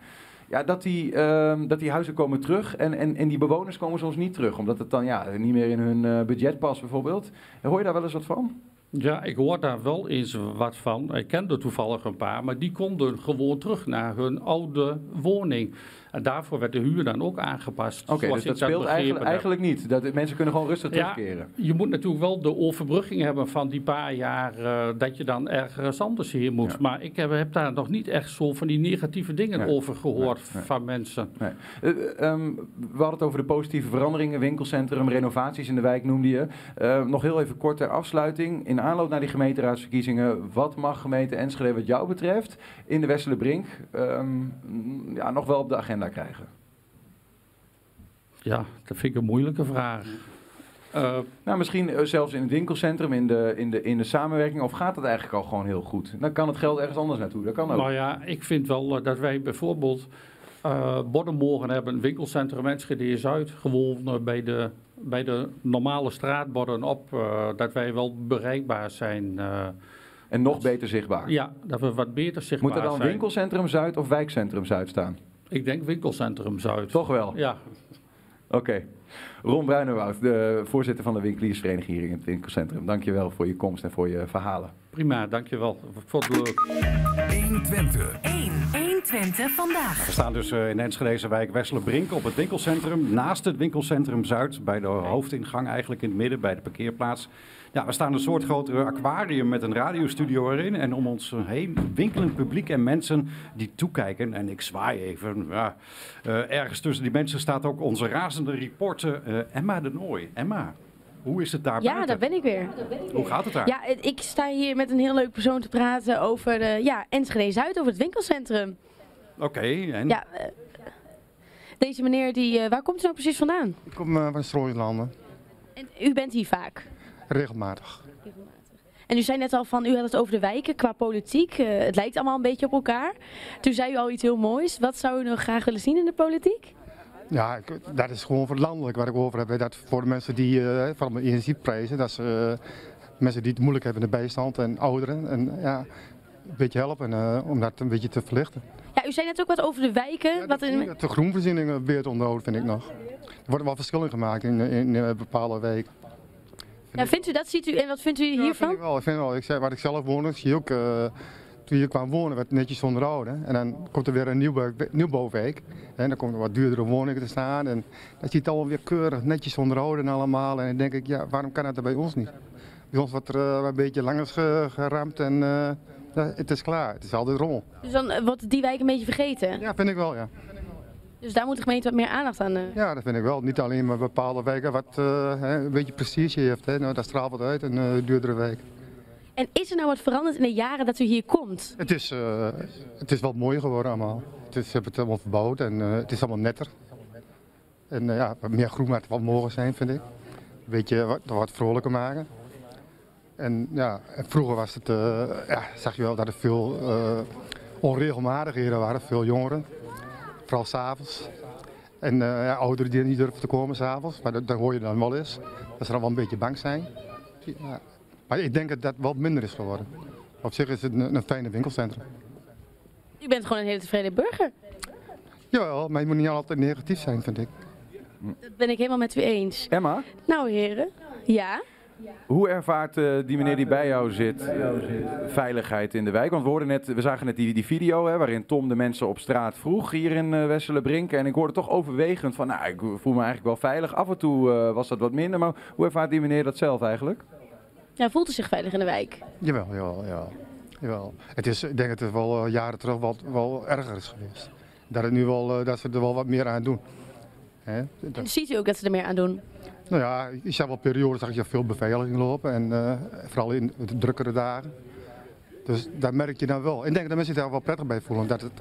Ja, dat die, ehm, dat die huizen komen terug en, en, en die bewoners komen soms niet terug. Omdat het dan ja, niet meer in hun eh, budget past bijvoorbeeld. Hoor je daar wel eens wat van? Ja, ik hoor daar wel eens wat van. Ik kende toevallig een paar, maar die konden gewoon terug naar hun oude woning. En daarvoor werd de huur dan ook aangepast. Oké, dus ik dat speelt eigenlijk, eigenlijk niet. Dat, mensen kunnen gewoon rustig Ja, terugkeren. je moet natuurlijk wel de overbrugging hebben van die paar jaar eh, dat je dan ergens anders heen moet. Maar ik heb, heb daar nog niet echt zo van die negatieve dingen Nee. over gehoord Nee, van mensen. Nee. Eh, eh, ehm, we hadden het over de positieve veranderingen, winkelcentrum, renovaties in de wijk noemde je. Nog heel even kort ter afsluiting. In aanloop naar die gemeenteraadsverkiezingen, wat mag gemeente Enschede wat jou betreft in de Westelijke Brink ehm, ja, nog wel op de agenda krijgen? Ja, dat vind ik een moeilijke vraag. Eh, Nou, misschien eh, zelfs in het winkelcentrum, in de, in, de, in de samenwerking, of gaat het eigenlijk al gewoon heel goed? Dan kan het geld ergens anders naartoe, dat kan ook. Nou ja, ik vind wel eh, dat wij bijvoorbeeld eh borden mogen hebben, een winkelcentrum Enschede Zuid, gewoon bij, de, bij de normale straatborden op, eh, dat wij wel bereikbaar zijn. eh. En nog beter zichtbaar. Ja, dat we wat beter zichtbaar Moet er dan zijn. winkelcentrum Zuid of wijkcentrum Zuid staan? Ik denk winkelcentrum Zuid. Toch wel? Ja. Oké. Ron Bruinewoud, de voorzitter van de winkeliersvereniging hier in het winkelcentrum. Dankjewel voor je komst en voor je verhalen. Prima, dankjewel. Leuk. 120. 1. 120 vandaag. We staan dus eh, in de Enschedeze wijk Wesselenbrink op het winkelcentrum. Naast het winkelcentrum Zuid, bij de hoofdingang eigenlijk in het midden, bij de parkeerplaats. Ja, we staan een soort grotere aquarium met een radiostudio erin. En om ons heen winkelend publiek en mensen die toekijken. En ik zwaai even. Ja, eh, ergens tussen die mensen staat ook onze razende reporter eh, Emma de Nooy. Emma, hoe is het daar Ja, buiten? daar ben ik weer. Hoe gaat het daar? Ja, ik sta hier met een heel leuk persoon te praten over de, ja, Enschede Zuid, over het winkelcentrum. Oké, en? Ja, eh, deze meneer, die, eh, waar komt u nou precies vandaan? Ik kom eh, van Strooilanden, En u bent hier vaak. regelmatig. En u zei net al van, u had het over de wijken qua politiek. Eh, het lijkt allemaal een beetje op elkaar. Toen zei u al iets heel moois. Wat zou u nog graag willen zien in de politiek? Ja, ik- dat is gewoon voor landelijk waar ik over heb. Dat voor de mensen die, eh van de energieprijzen, dat ze eh, mensen die het moeilijk hebben in de bijstand en ouderen. En ja, een beetje helpen eh, om dat een beetje te verlichten. Ja, u zei net ook wat over de wijken. wat in, De groenvoorzieningen weer te onderhouden vind ik nog. Er worden wel verschillen gemaakt in, in, bepaalde wijken. ja, vindt u dat? Ziet u, en wat vindt u Vind hiervan? ik wel. Ik vind wel. Ik zei, waar ik zelf woon, zie je ook, toen je kwam wonen, werd het netjes onderhouden. En dan komt er weer een nieuwbouw, nieuwbouwwijk. En dan komen er wat duurdere woningen te staan. En dan ziet allemaal weer keurig netjes onderhouden en allemaal. En dan denk ik, ja, waarom kan dat er bij ons niet? Bij ons wordt er eh, een beetje langer ge- geramd en eh, ja, het is klaar. Het is altijd rommel. Dus dan eh, wordt die wijk een beetje vergeten? Ja, vind ik wel, ja. Dus daar moet de gemeente wat meer aandacht aan... eh. Ja, dat vind ik wel. Niet alleen maar bepaalde wijken wat een beetje prestige heeft. Hè. Nou, dat straalt wat uit, een duurdere wijk. En is er nou wat veranderd in de jaren dat u hier komt? Het is, eh, het is wel mooi geworden allemaal. Het is, ze hebben het allemaal verbouwd en eh, het is allemaal netter. En eh, ja, wat meer groen had wel mogen zijn, vind ik. Een beetje wat, wat vrolijker maken. En ja, vroeger was het, ja, zag je wel dat er veel onregelmatigheden waren, veel jongeren. Vooral s'avonds. En ja, ouderen die niet durven te komen s'avonds, maar dat, dat hoor je dan wel eens. Dat ze dan wel een beetje bang zijn. Ja. Maar ik denk dat dat wel minder is geworden. Op zich is het een, een fijne winkelcentrum. U bent gewoon een hele tevreden burger. Jawel, maar je moet niet altijd negatief zijn, vind ik. Dat ben ik helemaal met u eens. Emma, Nou heren, ja? hoe ervaart eh, die meneer die bij jou zit veiligheid in de wijk? Want we, hoorden net, we zagen net die, die video hè, waarin Tom de mensen op straat vroeg hier in Wesselenbrink. En ik hoorde toch overwegend van, nou, ik voel me eigenlijk wel veilig. Af en toe eh, was dat wat minder, maar hoe ervaart die meneer dat zelf eigenlijk? Ja, voelt u zich veilig in de wijk? Jawel, jawel, jawel. jawel. Het is, ik denk dat het wel eh, jaren terug wel, wel erger is geweest. Dat, het nu wel, eh, dat ze er wel wat meer aan doen. Hè? Dat- En ziet u ook dat ze er meer aan doen? nou ja, je zag wel periodes dat je veel beveiliging lopen. En eh, vooral in de drukkere dagen. Dus daar merk je dan wel. Ik denk dat mensen zich daar wel prettig bij voelen. Dat het,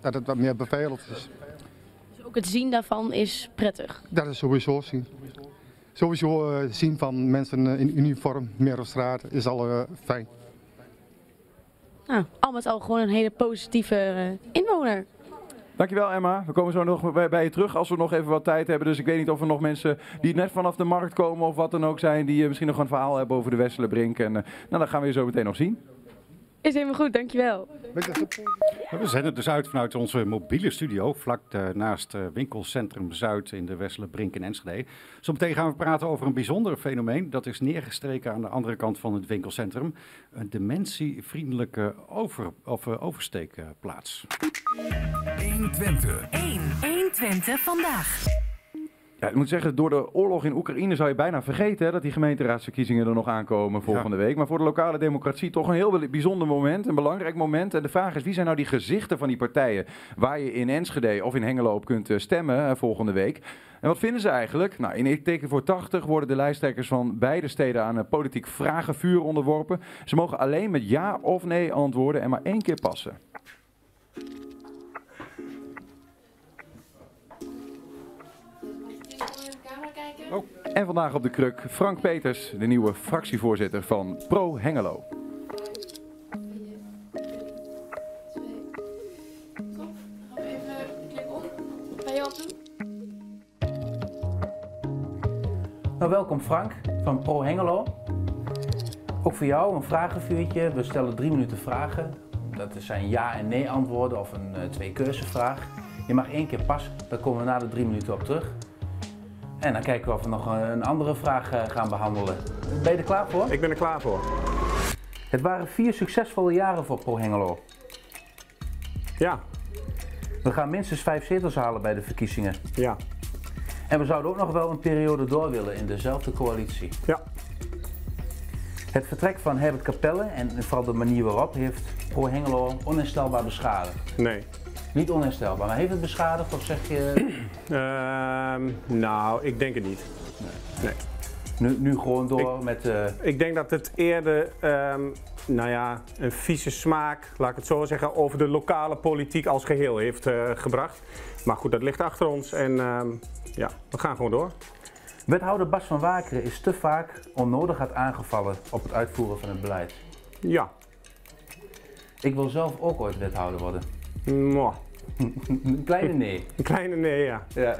dat het wat meer beveiligd is. Dus ook het zien daarvan is prettig. Dat is sowieso zien. Sowieso eh, zien van mensen eh, in uniform meer op straat is al eh, fijn. Nou, al met al gewoon een hele positieve eh, inwoner. Dankjewel Emma. We komen zo nog bij, bij je terug als we nog even wat tijd hebben. Dus ik weet niet of er nog mensen die net vanaf de markt komen of wat dan ook zijn, die misschien nog een verhaal hebben over de Wesselenbrink. En eh, nou, dat gaan we je zo meteen nog zien. Is helemaal goed, dankjewel. We zenden dus uit vanuit onze mobiele studio, vlak eh, naast eh, winkelcentrum Zuid in de Wesselenbrink in Enschede. Zometeen gaan we praten over een bijzonder fenomeen. Dat is neergestreken aan de andere kant van het winkelcentrum. Een dementievriendelijke over, of, eh, oversteekplaats. 120. 1. 120 vandaag. Ja, ik moet zeggen, door de oorlog in Oekraïne zou je bijna vergeten hè, dat die gemeenteraadsverkiezingen er nog aankomen volgende week. Maar voor de lokale democratie toch een heel bijzonder moment, een belangrijk moment. En de vraag is, wie zijn nou die gezichten van die partijen waar je in Enschede of in Hengelo op kunt eh, stemmen eh, volgende week? En wat vinden ze eigenlijk? Nou, in Ik Teken voor 80 worden de lijsttrekkers van beide steden aan een politiek vragenvuur onderworpen. Ze mogen alleen met ja of nee antwoorden en maar één keer passen. Oh. En vandaag op de kruk Frank Peters, de nieuwe fractievoorzitter van Pro Hengelo. Nou, welkom Frank van Pro Hengelo. Ook voor jou een vragenvuurtje. We stellen drie minuten vragen. Dat zijn ja en nee antwoorden of een uh, twee keuzevraag. Je mag één keer pas, daar komen we na de drie minuten op terug. En dan kijken we of we nog een, andere vraag uh, gaan behandelen. Ben je er klaar voor? Ik ben er klaar voor. Het waren vier succesvolle jaren voor Pro Hengelo. Ja. We gaan minstens vijf zetels halen bij de verkiezingen. Ja. En we zouden ook nog wel een periode door willen in dezelfde coalitie. Ja. Het vertrek van Herbert Capelle en vooral de manier waarop heeft Pro Hengelo onherstelbaar beschadigd. Nee. Niet onherstelbaar, maar heeft het beschadigd of zeg je... uh, nou, ik denk het niet. Nee. nee. Nu, nu gewoon door ik, met... Uh... Ik denk dat het eerder, um, nou ja, een vieze smaak, laat ik het zo zeggen, over de lokale politiek als geheel heeft uh, gebracht. Maar goed, dat ligt achter ons en um, ja, we gaan gewoon door. Wethouder Bas van Wakeren is te vaak onnodig had aangevallen op het uitvoeren van het beleid. Ja. Ik wil zelf ook ooit wethouder worden. Mwah. een kleine nee. Een kleine nee, ja. ja.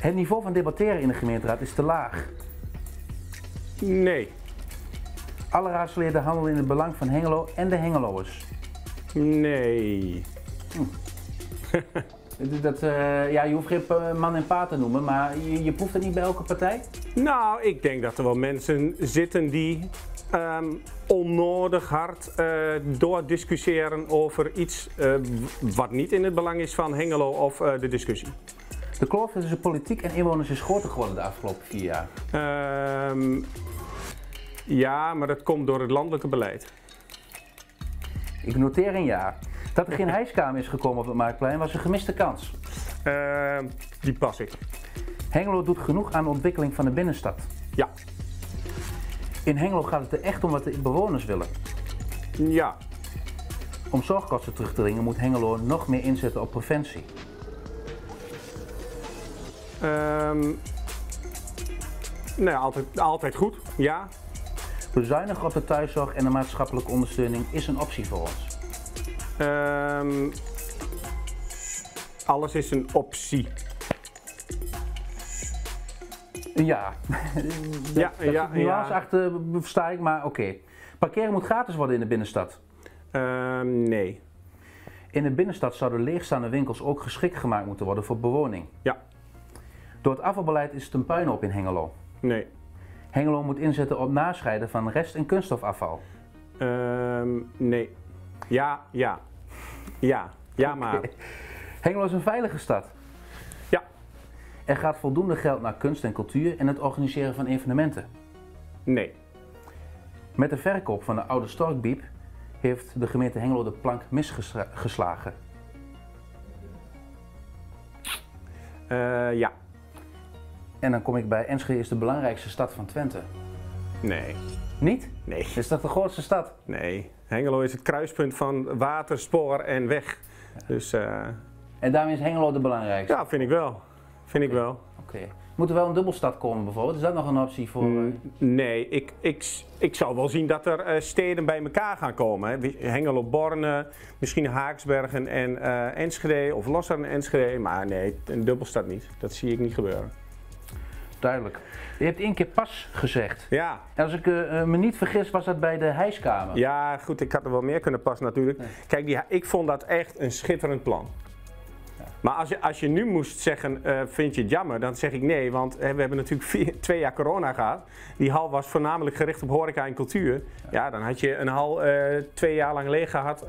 Het niveau van debatteren in de gemeenteraad is te laag. Nee. Alle raadsleden handelen in het belang van Hengelo en de Hengeloers. Nee. Hm. Dat, uh, ja, je hoeft geen man en pa te noemen, maar je, je proeft het niet bij elke partij? Nou, ik denk dat er wel mensen zitten die um, onnodig hard uh, doordiscussiëren over iets uh, wat niet in het belang is van Hengelo of de discussie. De kloof tussen politiek en inwoners is groter geworden de afgelopen vier jaar. Um, ja, maar dat komt door het landelijke beleid. Ik noteer een ja. Dat er geen hijskamer is gekomen op het Marktplein was een gemiste kans. Uh, die pas ik. Hengelo doet genoeg aan de ontwikkeling van de binnenstad. Ja. In Hengelo gaat het er echt om wat de bewoners willen. Ja. Om zorgkosten terug te dringen moet Hengelo nog meer inzetten op preventie. Um, nee, altijd, altijd goed, ja. Bezuinigen op de thuiszorg en de maatschappelijke ondersteuning is een optie voor ons. Um, alles is een optie. Ja, ja, ja, nuance ja. achter versta ik, maar oké. Okay. Parkeren moet gratis worden in de binnenstad. Um, nee. In de binnenstad zouden leegstaande winkels ook geschikt gemaakt moeten worden voor bewoning. Ja. Door het afvalbeleid is het een puinhoop in Hengelo. Nee. Hengelo moet inzetten op nascheiden van rest- en kunststofafval. Um, nee. Ja, ja. Ja, ja maar. Okay. Hengelo is een veilige stad. Er gaat voldoende geld naar kunst en cultuur en het organiseren van evenementen. Nee. Met de verkoop van de oude Storkbiep heeft de gemeente Hengelo de plank misgeslagen. Uh, ja. En dan kom ik bij Enschede is de belangrijkste stad van Twente. Nee. Niet? Nee. Is dat de grootste stad? Nee. Hengelo is het kruispunt van water, spoor en weg. Ja. Dus, uh... En daarmee is Hengelo de belangrijkste? Ja, vind ik wel. Vind ik wel. Oké. Okay. Moet er wel een dubbelstad komen bijvoorbeeld? Is dat nog een optie voor... Mm, nee, ik, ik, ik zou wel zien dat er uh, steden bij elkaar gaan komen. Hè. Hengelo, Borne, misschien Haaksbergen en uh, Enschede of Losser en Enschede. Maar nee, een dubbelstad niet. Dat zie ik niet gebeuren. Duidelijk. Je hebt één keer pas gezegd. Ja. En als ik uh, me niet vergis, was dat bij de hijskamer. Ja, goed, ik had er wel meer kunnen passen natuurlijk. Nee. Kijk, die, ik vond dat echt een schitterend plan. Maar als je, als je nu moest zeggen, uh, vind je het jammer, dan zeg ik nee. Want uh, we hebben natuurlijk vier, twee jaar corona gehad. Die hal was voornamelijk gericht op horeca en cultuur. Ja, dan had je een hal twee jaar lang leeg gehad.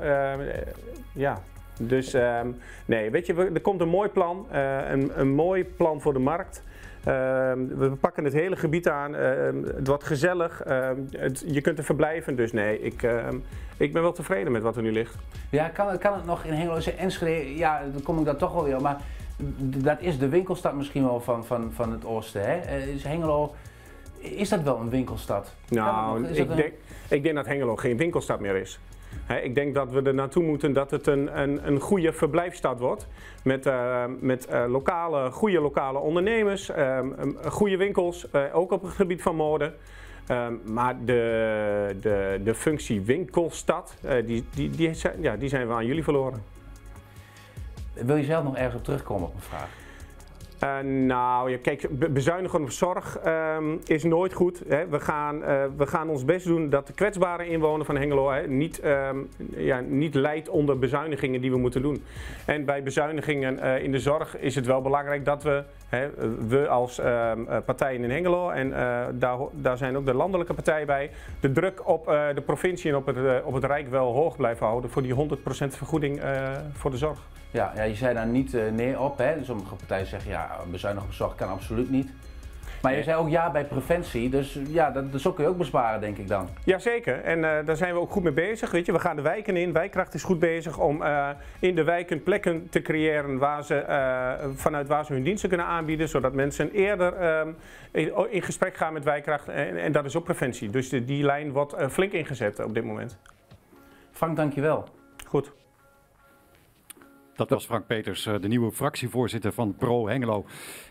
ja, dus um, nee, weet je, er komt een mooi plan. een, een mooi plan voor de markt. Uh, we pakken het hele gebied aan. Uh, het wordt gezellig. Het, je kunt er verblijven. Dus nee, ik, ik ben wel tevreden met wat er nu ligt. Ja, kan, kan het nog in Hengelo Enschede? Ja, dan kom ik daar toch wel weer. Maar dat is de winkelstad misschien wel van, van, van het oosten. Hè? is Hengelo. Is dat wel een winkelstad? Nou, ik, een... denk, ik denk dat Hengelo geen winkelstad meer is. Ik denk dat we er naartoe moeten dat het een, een, een goede verblijfstad wordt. Met, uh, met uh, lokale, goede lokale ondernemers, um, goede winkels, ook op het gebied van mode. Maar de, de, de functie winkelstad, die, die, die, zijn, ja, die zijn we aan jullie verloren. Wil je zelf nog ergens op terugkomen op een vraag? Uh, nou, ja, kijk, be bezuinigen op zorg um, is nooit goed. Hè. We, gaan, uh, we gaan ons best doen dat de kwetsbare inwoner van Hengelo niet, um, ja, niet leidt onder bezuinigingen die we moeten doen. En bij bezuinigingen uh, in de zorg is het wel belangrijk dat we, hè, we als partijen in Hengelo, en daar, daar zijn ook de landelijke partijen bij, de druk op de provincie en op het, op het Rijk wel hoog blijven houden voor die 100% vergoeding voor de zorg. Ja, ja, je zei daar niet uh, nee op. Hè? Sommige partijen zeggen ja, bezuinigen op zorg kan absoluut niet. Maar je zei ook ja bij preventie, dus ja, dat, zo kun je ook besparen, denk ik dan. Jazeker, en uh, daar zijn we ook goed mee bezig. Weet je, we gaan de wijken in. Wijkkracht is goed bezig om uh, in de wijken plekken te creëren waar ze, uh, vanuit waar ze hun diensten kunnen aanbieden, zodat mensen eerder um, in, in, gesprek gaan met wijkkracht. En, en dat is ook preventie. Dus de, die lijn wordt flink ingezet op dit moment. Frank, dankjewel. Goed. Dat was Frank Peters, de nieuwe fractievoorzitter van Pro Hengelo.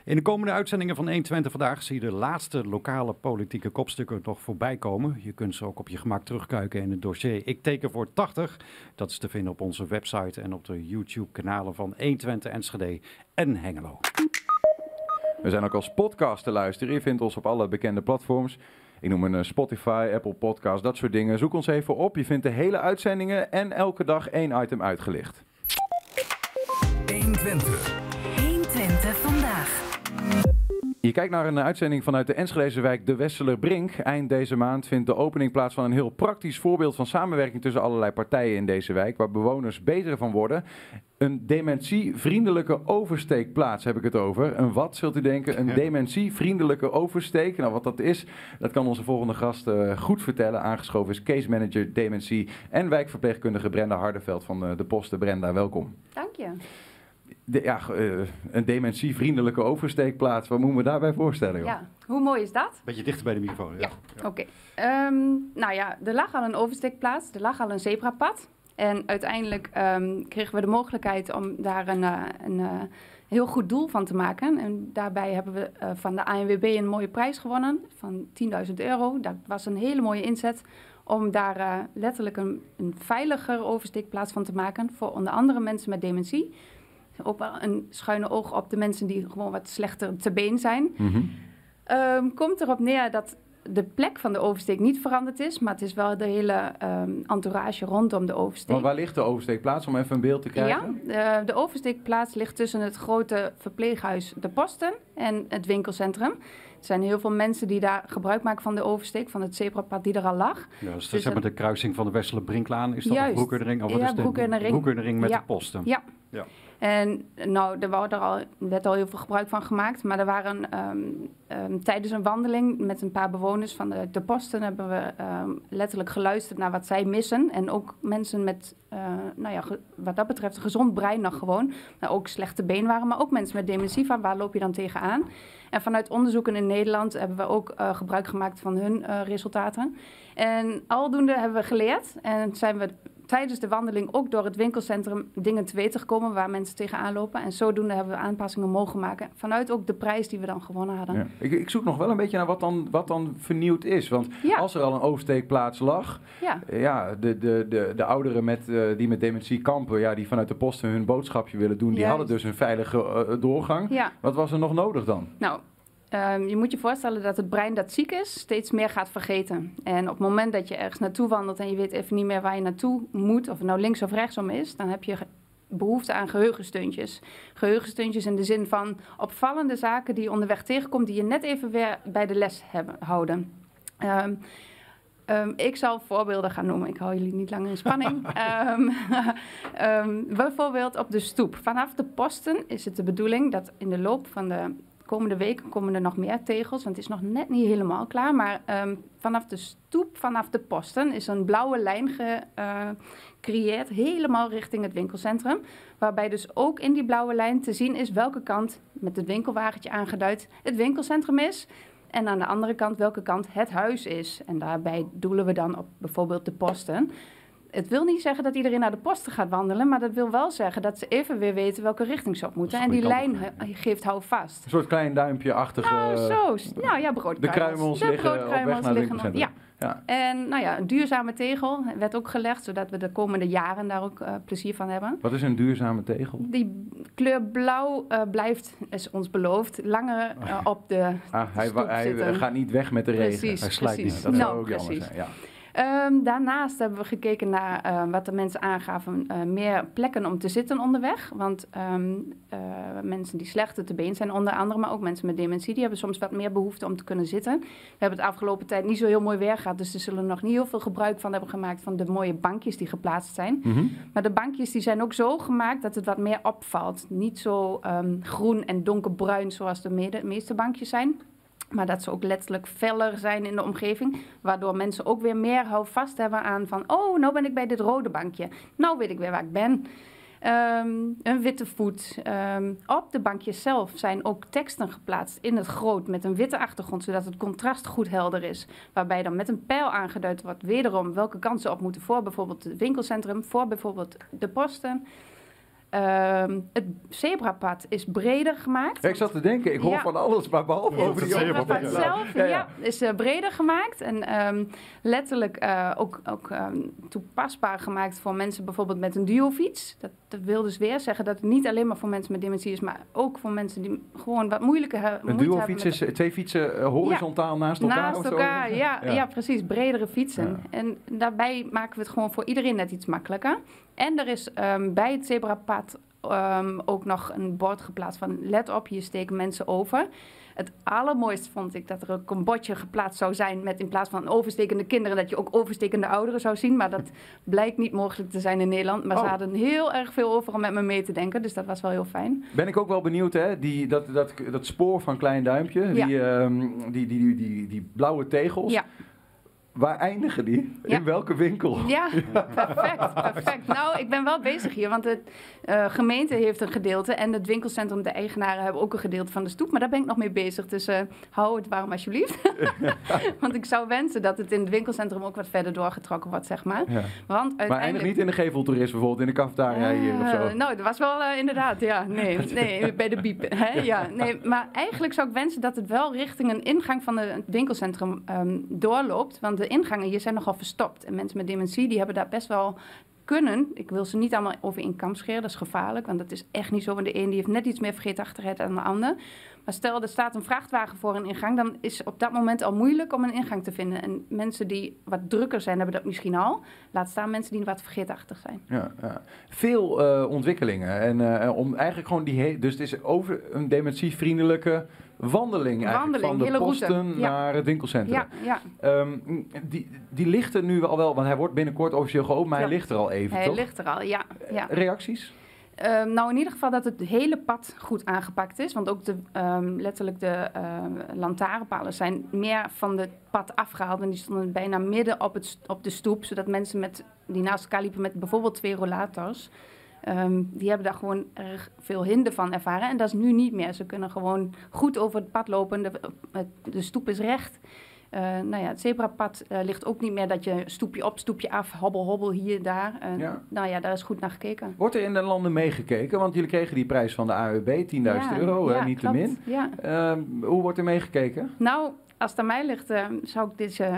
In de komende uitzendingen van 120 vandaag zie je de laatste lokale politieke kopstukken nog voorbij komen. Je kunt ze ook op je gemak terugkijken in het dossier Ik teken voor 80. Dat is te vinden op onze website en op de YouTube-kanalen van 120 Enschede en Hengelo. We zijn ook als podcast te luisteren. Je vindt ons op alle bekende platforms. Ik noem een Spotify, Apple Podcast, dat soort dingen. Zoek ons even op. Je vindt de hele uitzendingen en elke dag één item uitgelicht. 120. 120 vandaag. Je kijkt naar een uitzending vanuit de Enschedeze wijk De Westelerbrink. Eind deze maand vindt de opening plaats van een heel praktisch voorbeeld van samenwerking tussen allerlei partijen in deze wijk, waar bewoners beter van worden. Een dementievriendelijke oversteekplaats heb ik het over. Een wat, zult u denken? Een dementievriendelijke oversteek. Nou, wat dat is, dat kan onze volgende gast uh, goed vertellen. Aangeschoven is case manager dementie en wijkverpleegkundige Brenda Hardeveld van uh, de Posten. Brenda, welkom. Dank je. De, ja, uh, een dementievriendelijke oversteekplaats. Wat moeten we daarbij voorstellen? Joh? Ja, hoe mooi is dat? Beetje dichter bij de microfoon. Ja. ja. Oké. Okay. Um, nou ja, er lag al een oversteekplaats. Er lag al een zebrapad. En uiteindelijk um, kregen we de mogelijkheid om daar een, uh, een uh, heel goed doel van te maken. En daarbij hebben we uh, van de ANWB een mooie prijs gewonnen van 10.000 euro. Dat was een hele mooie inzet om daar letterlijk een, een veiliger oversteekplaats van te maken voor onder andere mensen met dementie ook wel een schuine oog op de mensen die gewoon wat slechter te been zijn. Mm -hmm. um, komt erop neer dat de plek van de oversteek niet veranderd is, maar het is wel de hele um, entourage rondom de oversteek. Maar waar ligt de oversteekplaats, om even een beeld te krijgen? Ja, de, de oversteekplaats ligt tussen het grote verpleeghuis De Posten en het winkelcentrum. Er zijn heel veel mensen die daar gebruik maken van de oversteek, van het zebrapad die er al lag. Ja, dus, dus zeg maar de kruising van de Westerle-Brinklaan, is dat de Broekerdering? Of ja, is de Broekerdering. Broekerdering met ja. de posten? Ja. ja. En nou, er werd, er al, al heel veel gebruik van gemaakt. Maar er waren um, um, tijdens een wandeling met een paar bewoners van de, de posten... hebben we um, letterlijk geluisterd naar wat zij missen. En ook mensen met, uh, nou ja, wat dat betreft een gezond brein nog gewoon. Nou, ook slechte been waren, maar ook mensen met dementie. Van waar loop je dan tegenaan? En vanuit onderzoeken in Nederland hebben we ook uh, gebruik gemaakt van hun uh, resultaten. En aldoende hebben we geleerd en zijn we tijdens de wandeling ook door het winkelcentrum dingen te weten gekomen waar mensen tegenaan lopen. En zodoende hebben we aanpassingen mogen maken. Vanuit ook de prijs die we dan gewonnen hadden. Ja. Ik, ik, zoek nog wel een beetje naar wat dan, wat dan vernieuwd is. Want ja. als er al een oversteekplaats lag, ja. ja de, de, de, de ouderen met, uh, die met dementie kampen, ja, die vanuit de posten hun boodschapje willen doen, die Juist. hadden dus een veilige uh, doorgang. Ja. Wat was er nog nodig dan? Nou, Um, je moet je voorstellen dat het brein dat ziek is steeds meer gaat vergeten. En op het moment dat je ergens naartoe wandelt en je weet even niet meer waar je naartoe moet, of het nou links of rechtsom is, dan heb je behoefte aan geheugensteuntjes. Geheugensteuntjes in de zin van opvallende zaken die je onderweg tegenkomt, die je net even weer bij de les hebben, houden. Um, Um, ik zal voorbeelden gaan noemen. Ik hou jullie niet lang in spanning. bijvoorbeeld op de stoep. Vanaf de posten is het de bedoeling dat in de loop van de komende weken komen er nog meer tegels, want het is nog net niet helemaal klaar. Maar um, vanaf de stoep, vanaf de posten, is een blauwe lijn gecreëerd, helemaal richting het winkelcentrum. Waarbij dus ook in die blauwe lijn te zien is welke kant, met het winkelwagentje aangeduid, het winkelcentrum is. En aan de andere kant welke kant het huis is. En daarbij doelen we dan op bijvoorbeeld de posten. Het wil niet zeggen dat iedereen naar de posten gaat wandelen, maar dat wil wel zeggen dat ze even weer weten welke richting ze op moeten. En die lijn geeft hou vast. Een soort klein duimpje-achtige... Nou, zo. Nou ja, broodkruimels. De kruimels de liggen op weg naar winkelcentrum. Ja. Ja. En nou ja, een duurzame tegel werd ook gelegd, zodat we de komende jaren daar ook eh, plezier van hebben. Wat is een duurzame tegel? Die kleur blauw eh, blijft, is ons beloofd, langer eh, op de Ah, hij, stoep hij zitten. gaat niet weg met de regen. Precies, hij slijt precies. niet. Dat Nou, zou ook jammer precies. zijn. Ja. Ehm, daarnaast hebben we gekeken naar eh, wat de mensen aangaven, eh, meer plekken om te zitten onderweg. Want ehm, eh, mensen die slechter te been zijn onder andere, maar ook mensen met dementie, die hebben soms wat meer behoefte om te kunnen zitten. We hebben het afgelopen tijd niet zo heel mooi weer gehad, dus er zullen nog niet heel veel gebruik van hebben gemaakt van de mooie bankjes die geplaatst zijn. Mhm. Maar de bankjes die zijn ook zo gemaakt dat het wat meer opvalt. Niet zo ehm, groen en donkerbruin zoals de meeste bankjes zijn. Maar dat ze ook letterlijk feller zijn in de omgeving. Waardoor mensen ook weer meer houvast hebben aan van... oh, nou ben ik bij dit rode bankje. Nou weet ik weer waar ik ben. Ehm, een witte voet. Ehm, op de bankjes zelf zijn ook teksten geplaatst in het groot met een witte achtergrond, zodat het contrast goed helder is. Waarbij dan met een pijl aangeduid wordt wederom welke kansen op moeten voor bijvoorbeeld het winkelcentrum, voor bijvoorbeeld de posten. Ehm, het zebrapad is breder gemaakt. Ja, ik zat te denken, ik hoor Ja. van alles, maar behalve Ja, over die het zebrapad. zebrapad zelf ja, is eh, breder gemaakt en ehm, letterlijk eh, ook, ook ehm, toepasbaar gemaakt voor mensen bijvoorbeeld met een duofiets. Dat, dat wil dus weer zeggen dat het niet alleen maar voor mensen met dementie is, maar ook voor mensen die gewoon wat moeilijker he- Een hebben duofiets is twee fietsen eh, horizontaal naast elkaar? Naast of zo? elkaar, ja, ja. precies. Bredere fietsen. En daarbij maken we het gewoon voor iedereen net iets makkelijker. En er is ehm, bij het zebrapad ehm, ook nog een bord geplaatst van... let op, hier steken mensen over. Het allermooiste vond ik dat er ook een bordje geplaatst zou zijn... met in plaats van overstekende kinderen... dat je ook overstekende ouderen zou zien. Maar dat blijkt niet mogelijk te zijn in Nederland. Maar ze Oh. hadden heel erg veel over om met me mee te denken. Dus dat was wel heel fijn. Ben ik ook wel benieuwd, hè? Die, dat, dat, dat spoor van Klein Duimpje, Ja. die, ehm, die, die, die, die, die blauwe tegels. Ja. Waar eindigen die? Ja. In welke winkel? Ja, perfect, perfect. Nou, ik ben wel bezig hier, want de eh, gemeente heeft een gedeelte en het winkelcentrum, de eigenaren, hebben ook een gedeelte van de stoep. Maar daar ben ik nog mee bezig, dus eh, hou het warm alsjeblieft. want ik zou wensen dat het in het winkelcentrum ook wat verder doorgetrokken wordt, zeg maar. Ja. Want Maar eindig niet in de geveltoerist bijvoorbeeld, in de cafetaria hier of zo. Eh, nou, dat was wel eh, inderdaad, ja. Nee, nee bij de biep. Hè? Ja, nee, maar eigenlijk zou ik wensen dat het wel richting een ingang van het winkelcentrum ehm, doorloopt. Want de ingangen hier zijn nogal verstopt. En mensen met dementie die hebben daar best wel kunnen. Ik wil ze niet allemaal over in kam scheren, dat is gevaarlijk. Want dat is echt niet zo. Want de een die heeft net iets meer vergeetachtigheid dan de ander. Maar stel, er staat een vrachtwagen voor een ingang, dan is op dat moment al moeilijk om een ingang te vinden. En mensen die wat drukker zijn, hebben dat misschien al. Laat staan mensen die wat vergeetachtig zijn. Ja, ja. Veel eh, ontwikkelingen. En eh, om eigenlijk gewoon die Dus het is over een dementievriendelijke wandeling eigenlijk. Wandeling, van de route. posten naar het winkelcentrum. Ja, ja. Ehm, die, die ligt er nu al wel, want hij wordt binnenkort officieel geopend, maar hij ligt er al even, Hij toch? ligt er al, ja. ja. Reacties? Ehm, nou, in ieder geval dat het hele pad goed aangepakt is. Want ook de, ehm, letterlijk de ehm, lantaarnpalen zijn meer van het pad afgehaald. En die stonden bijna midden op, het, op de stoep. Zodat mensen met, die naast elkaar liepen met bijvoorbeeld twee rollators... ehm, die hebben daar gewoon erg veel hinder van ervaren. En dat is nu niet meer. Ze kunnen gewoon goed over het pad lopen. De, de stoep is recht. Eh, nou ja, het zebrapad eh, ligt ook niet meer dat je stoepje op, stoepje af, hobbel, hobbel, hier, daar. Eh, Ja. Nou ja, daar is goed naar gekeken. Wordt er in de landen meegekeken? Want jullie kregen die prijs van de AUB, 10.000 Ja, euro, ja, niet te min. Ehm, hoe wordt er meegekeken? Nou, als het aan mij ligt, eh, zou ik deze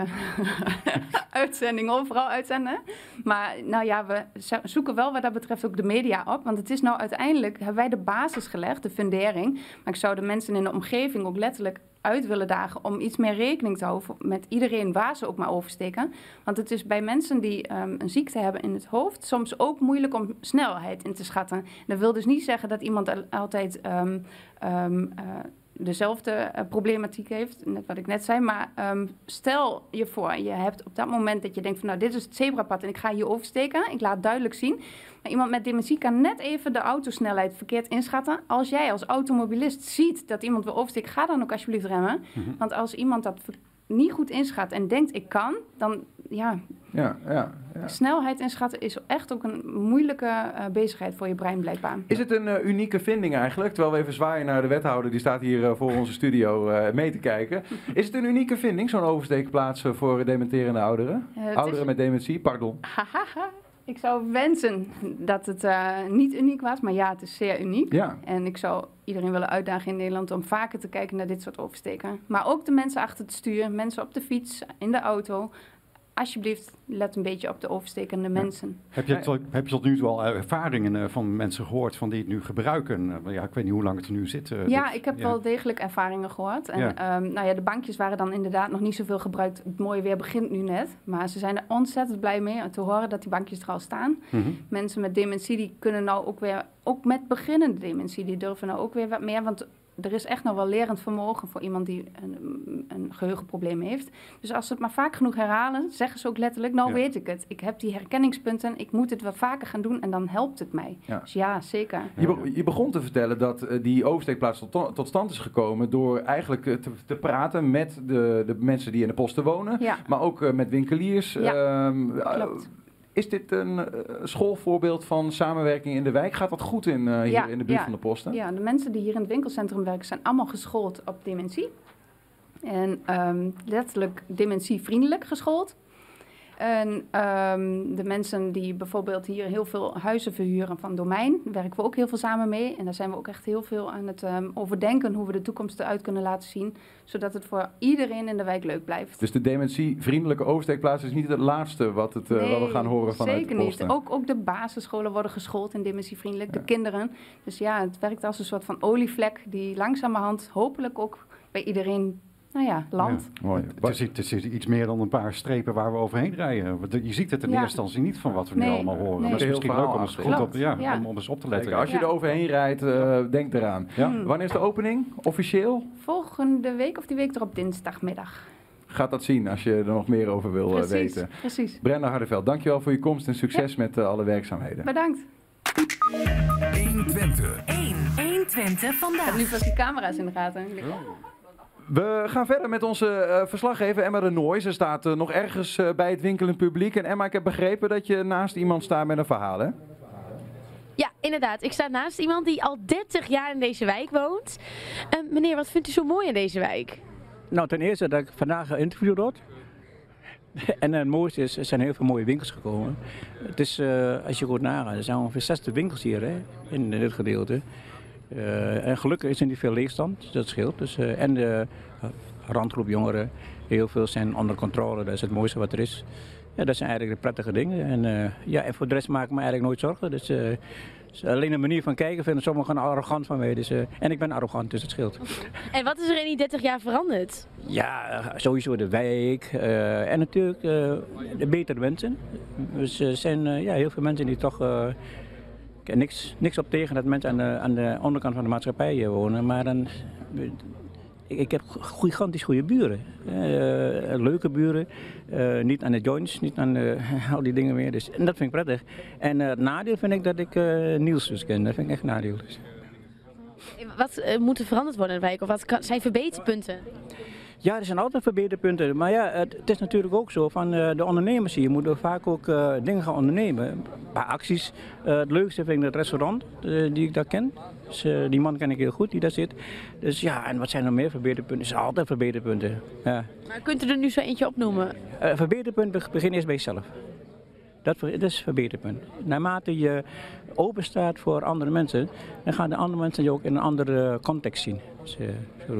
uitzending overal uitzenden. Maar nou ja, we zo- zoeken wel wat dat betreft ook de media op. Want het is nou uiteindelijk, hebben wij de basis gelegd, de fundering. Maar ik zou de mensen in de omgeving ook letterlijk uit willen dagen om iets meer rekening te houden met iedereen waar ze ook maar oversteken. Want het is bij mensen die ehm, een ziekte hebben in het hoofd soms ook moeilijk om snelheid in te schatten. Dat wil dus niet zeggen dat iemand al- altijd ehm, ehm, eh, dezelfde eh, problematiek heeft, net wat ik net zei. Maar ehm, stel je voor, je hebt op dat moment dat je denkt van nou dit is het zebrapad en ik ga hier oversteken. Ik laat duidelijk zien. Maar iemand met dementie kan net even de autosnelheid verkeerd inschatten. Als jij als automobilist ziet dat iemand wil oversteken, ga dan ook alsjeblieft remmen. Mhm. Want als iemand dat niet goed inschat en denkt ik kan, dan ja, Ja, ja, ja. snelheid inschatten is echt ook een moeilijke eh, bezigheid voor je brein blijkbaar. Is het een eh, unieke vinding eigenlijk? Terwijl we even zwaaien naar de wethouder, die staat hier eh, voor onze studio mee te kijken. Is het een unieke vinding, zo'n oversteekplaats voor dementerende ouderen? Ouderen is- met dementie, pardon. Ik zou wensen dat het eh, niet uniek was, maar ja, het is zeer uniek. Ja. En ik zou iedereen willen uitdagen in Nederland om vaker te kijken naar dit soort oversteken. Maar ook de mensen achter het stuur, mensen op de fiets, in de auto. Alsjeblieft, let een beetje op de overstekende mensen. Heb je, tot, heb je tot nu toe al ervaringen eh, van mensen gehoord van die het nu gebruiken? Eh, Ja, ik weet niet hoe lang het er nu zit. eh, Ja, dit. ik heb Ja. wel degelijk ervaringen gehoord. En Ja. ehm, nou ja, de bankjes waren dan inderdaad nog niet zoveel gebruikt. Het mooie weer begint nu net. Maar ze zijn er ontzettend blij mee te horen dat die bankjes er al staan. Mhm. Mensen met dementie die kunnen nou ook weer, ook met beginnende dementie, die durven nou ook weer wat meer. Want er is echt nog wel lerend vermogen voor iemand die een, een geheugenprobleem heeft. Dus als ze het maar vaak genoeg herhalen, zeggen ze ook letterlijk, nou Ja. weet ik het. Ik heb die herkenningspunten, ik moet het wat vaker gaan doen en dan helpt het mij. Ja. Dus ja, zeker. Je, be- je begon te vertellen dat eh, die oversteekplaats tot, tot stand is gekomen door eigenlijk eh, te, te praten met de, de mensen die in de posten wonen, Ja. maar ook eh, met winkeliers. Ehm, eh, klopt. Is dit een eh, schoolvoorbeeld van samenwerking in de wijk? Gaat dat goed in, eh, hier Ja, in de buurt ja. van de posten? Ja, de mensen die hier in het winkelcentrum werken zijn allemaal geschoold op dementie. En ehm, letterlijk dementievriendelijk geschoold. En ehm, de mensen die bijvoorbeeld hier heel veel huizen verhuren van domein, werken we ook heel veel samen mee. En daar zijn we ook echt heel veel aan het ehm, overdenken hoe we de toekomst eruit kunnen laten zien. Zodat het voor iedereen in de wijk leuk blijft. Dus de dementievriendelijke oversteekplaats is niet het laatste wat, het, eh, wat we gaan horen vanuit zeker niet. Ook, ook de basisscholen worden geschoold in dementievriendelijk, de kinderen. Dus ja, het werkt als een soort van olievlek die langzamerhand hopelijk ook bij iedereen, nou ja, landt. Mooi. Het is, het is iets meer dan een paar strepen waar we overheen rijden. Want Je ziet het in Ja. eerste instantie niet van wat we nu allemaal horen. nee. Maar het is Heel misschien leuk om eens, goed op, ja, ja. Om, om eens op te letten. Kijk, als je Ja. er overheen rijdt, eh, denk eraan. Ja. Wanneer is de opening? Officieel? Volgende week of die week erop dinsdagmiddag. Gaat dat zien als je er nog meer over wil eh, Precies, weten. precies. Brenda Hardeveld, dankjewel voor je komst en succes met eh, alle werkzaamheden. Bedankt. 120. 1. 120 Ik vandaag. heb nu vast die camera's in de gaten. Denk, We gaan verder met onze eh, verslaggever Emma de Nooy. Ze staat eh, nog ergens eh, bij het winkelend publiek. En Emma, ik heb begrepen dat je naast iemand staat met een verhaal, hè? Ja, inderdaad. Ik sta naast iemand die al 30 jaar in deze wijk woont. Meneer, wat vindt u zo mooi in deze wijk? Nou, ten eerste dat ik vandaag geïnterviewd word. En het mooiste is, er zijn heel veel mooie winkels gekomen. Het is, eh, als je goed nagaat, er zijn ongeveer 60 winkels hier hè, in dit gedeelte. Eh, en gelukkig is er niet veel leegstand, dat scheelt. Dus, eh, en de eh, randgroep jongeren, heel veel zijn onder controle, dat is het mooiste wat er is. Ja, dat zijn eigenlijk de prettige dingen. En, ja, en voor de rest maak ik me eigenlijk nooit zorgen. Dus, dus alleen de manier van kijken vinden sommigen arrogant van mij. Dus, en ik ben arrogant, dus het scheelt. En wat is er in die 30 jaar veranderd? Ja, sowieso de wijk en natuurlijk de betere mensen. Dus er zijn ja, heel veel mensen die toch... niks, niks op tegen dat mensen aan de, aan de onderkant van de maatschappij eh, wonen. Maar dan, ik, heb gigantisch goede buren. Eh, leuke buren. Eh, niet aan de joints, niet aan al die dingen meer. Dus, en dat vind ik prettig. En het nadeel vind ik dat ik Niels dus ken. Dat vind ik echt nadeel. Dus. Wat moet er veranderd worden in de wijk? Of wat zijn verbeterpunten? Ja, er zijn altijd verbeterpunten. Maar ja, het, het is natuurlijk ook zo van eh, de ondernemers hier moeten vaak ook eh, dingen gaan ondernemen. Een paar acties. Eh, het leukste vind ik het restaurant die ik daar ken. Dus, die man ken ik heel goed die daar zit. Dus ja, en wat zijn er meer verbeterpunten? Er zijn altijd verbeterpunten. Ja. Maar kunt u er nu zo eentje opnoemen? Verbeterpunt be- begin eerst bij jezelf. Dat, is een verbeterpunt. Naarmate je open staat voor andere mensen, dan gaan de andere mensen je ook in een andere context zien. Dus.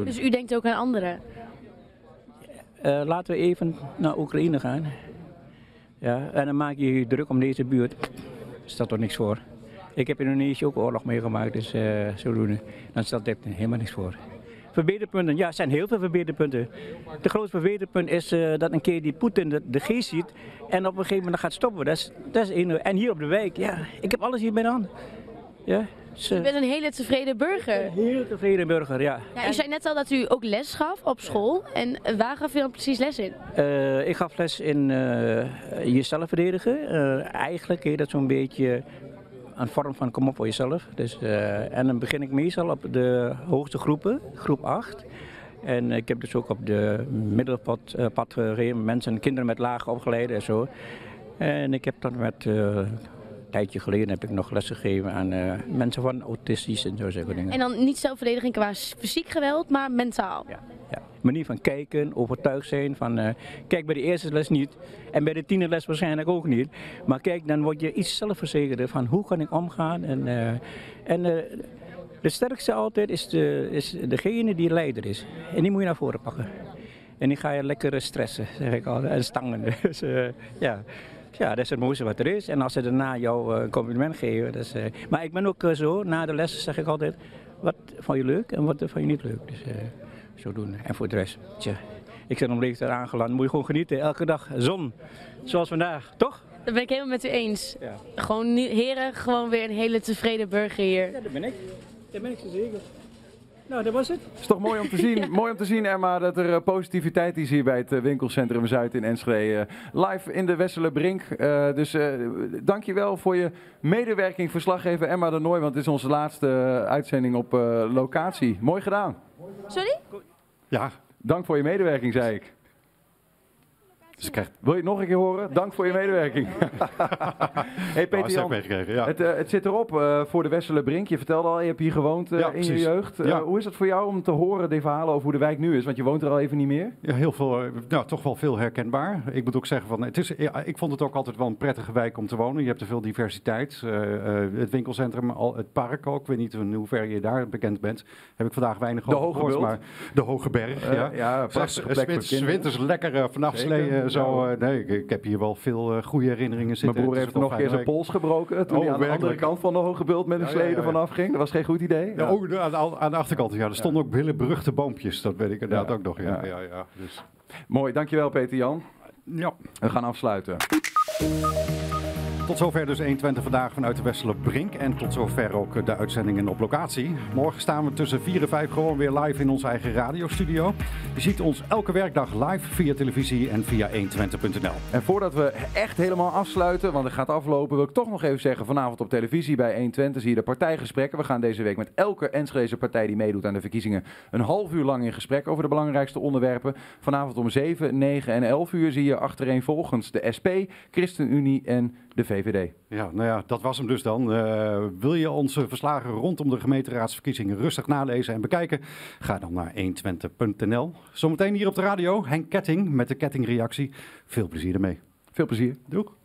Dus u denkt ook aan anderen? Eh, laten we even naar Oekraïne gaan. Ja, en dan maak je je druk om deze buurt. Stelt er niks voor. Ik heb in Indonesië ook oorlog meegemaakt, dus eh zodoende. Dan stelt dit helemaal niks voor. Verbeterpunten, ja, er zijn heel veel verbeterpunten. De grootste verbeterpunt is eh, dat een keer die Poetin de, de geest ziet en op een gegeven moment gaat stoppen. Dat is, dat is. En hier op de wijk, ja, ik heb alles hier bij de. Ja, U bent een hele tevreden burger. Een heel tevreden burger, ja. Ja, u zei net al dat u ook les gaf op school. En waar gaf u dan precies les in? Eh, ik gaf les in eh, jezelf verdedigen. Eh, eigenlijk heet dat zo'n beetje een vorm van kom op voor jezelf. Dus, en dan begin ik meestal op de hoogste groepen, groep 8. En ik heb dus ook op de middelpad pad gereden, mensen, kinderen met lage opgeleiden en zo. En ik heb dan met, tijdje geleden heb ik nog les gegeven aan eh, mensen van autistisch en zo zulke dingen. En dan niet zelfverdediging qua fysiek geweld, maar mentaal. Ja. Manier van kijken, overtuigd zijn van, eh, kijk bij de eerste les niet en bij de tiende les waarschijnlijk ook niet. Maar kijk, dan word je iets zelfverzekerder van hoe kan ik omgaan. En, eh, en de sterkste altijd is, de, is degene die leider is. En die moet je naar voren pakken. En die ga je lekker stressen, zeg ik al. En stangen. Dus uh, ja. Ja, dat is het mooiste wat er is. En als ze daarna jou een compliment geven. Dus, maar ik ben ook zo, na de lessen zeg ik altijd, wat vond je leuk en wat vond je niet leuk. Dus zo doen. En voor de rest, tja, ik zit om leeftijd aangeland. Moet je gewoon genieten, elke dag zon, zoals vandaag, toch? Dat ben ik helemaal met u eens. Ja. Gewoon, heren, gewoon weer een hele tevreden burger hier. Ja, dat ben ik. Dat ben ik zo zeker. Nou, dat was het. Het is toch mooi om te zien, mooi om te zien Emma, dat er positiviteit is hier bij het winkelcentrum Zuid in Enschede. live in de Wessele Brink. Uh, dus uh, dankjewel voor je medewerking, verslaggever Emma de Nooy, want het is onze laatste uitzending op uh, locatie. Mooi gedaan. Sorry? Ja, dank voor je medewerking, zei ik. Dus wil je het nog een keer horen? Dank voor je medewerking. hey Peter Jan, ja. het, uh, het, zit erop uh, voor de Wessele Brink. Je vertelde al, je hebt hier gewoond uh, ja, in je jeugd. Ja. hoe is het voor jou om te horen, die verhalen over hoe de wijk nu is? Want je woont er al even niet meer. Ja, heel veel, nou, toch wel veel herkenbaar. Ik moet ook zeggen, van, het is, ik vond het ook altijd wel een prettige wijk om te wonen. Je hebt er veel diversiteit. het winkelcentrum, al, het park ook. Ik weet niet in hoeverre je daar bekend bent. Heb ik vandaag weinig de over gehoord. Maar de Hoge Berg, ja. ja prachtige plek Winters, winters lekker vanaf sleeën. Zo, uh, nee, ik, ik, heb hier wel veel uh, goede herinneringen zitten. Mijn broer heeft nog een keer zijn pols gebroken toen oh, hij aan werkelijk? de andere kant van de hoge bult met een ja, slede ja, ja. vanaf ging. Dat was geen goed idee. Ja, Ook aan, de, aan de achterkant, ja. Er stonden ook hele beruchte boompjes, dat weet ik inderdaad ook nog. Ja, ja, ja, dus. Mooi, dankjewel Peter Jan. Ja. We gaan afsluiten. Tot zover dus 120 vandaag vanuit de Wessele Brink. En tot zover ook de uitzendingen op locatie. Morgen staan we tussen 4 en 5 gewoon weer live in onze eigen radiostudio. Je ziet ons elke werkdag live via televisie en via 120.nl. En voordat we echt helemaal afsluiten, want het gaat aflopen, wil ik toch nog even zeggen: vanavond op televisie bij 120 zie je de partijgesprekken. We gaan deze week met elke Enschedeze partij die meedoet aan de verkiezingen een half uur lang in gesprek over de belangrijkste onderwerpen. Vanavond om 7, 9 en 11 uur zie je achtereenvolgens de SP, ChristenUnie en de VVD. Ja, nou ja, dat was hem dus dan. Uh, wil je onze verslagen rondom de gemeenteraadsverkiezingen rustig nalezen en bekijken? Ga dan naar 120.nl. Zometeen hier op de radio Henk Ketting met de kettingreactie. Veel plezier ermee. Veel plezier. Doeg.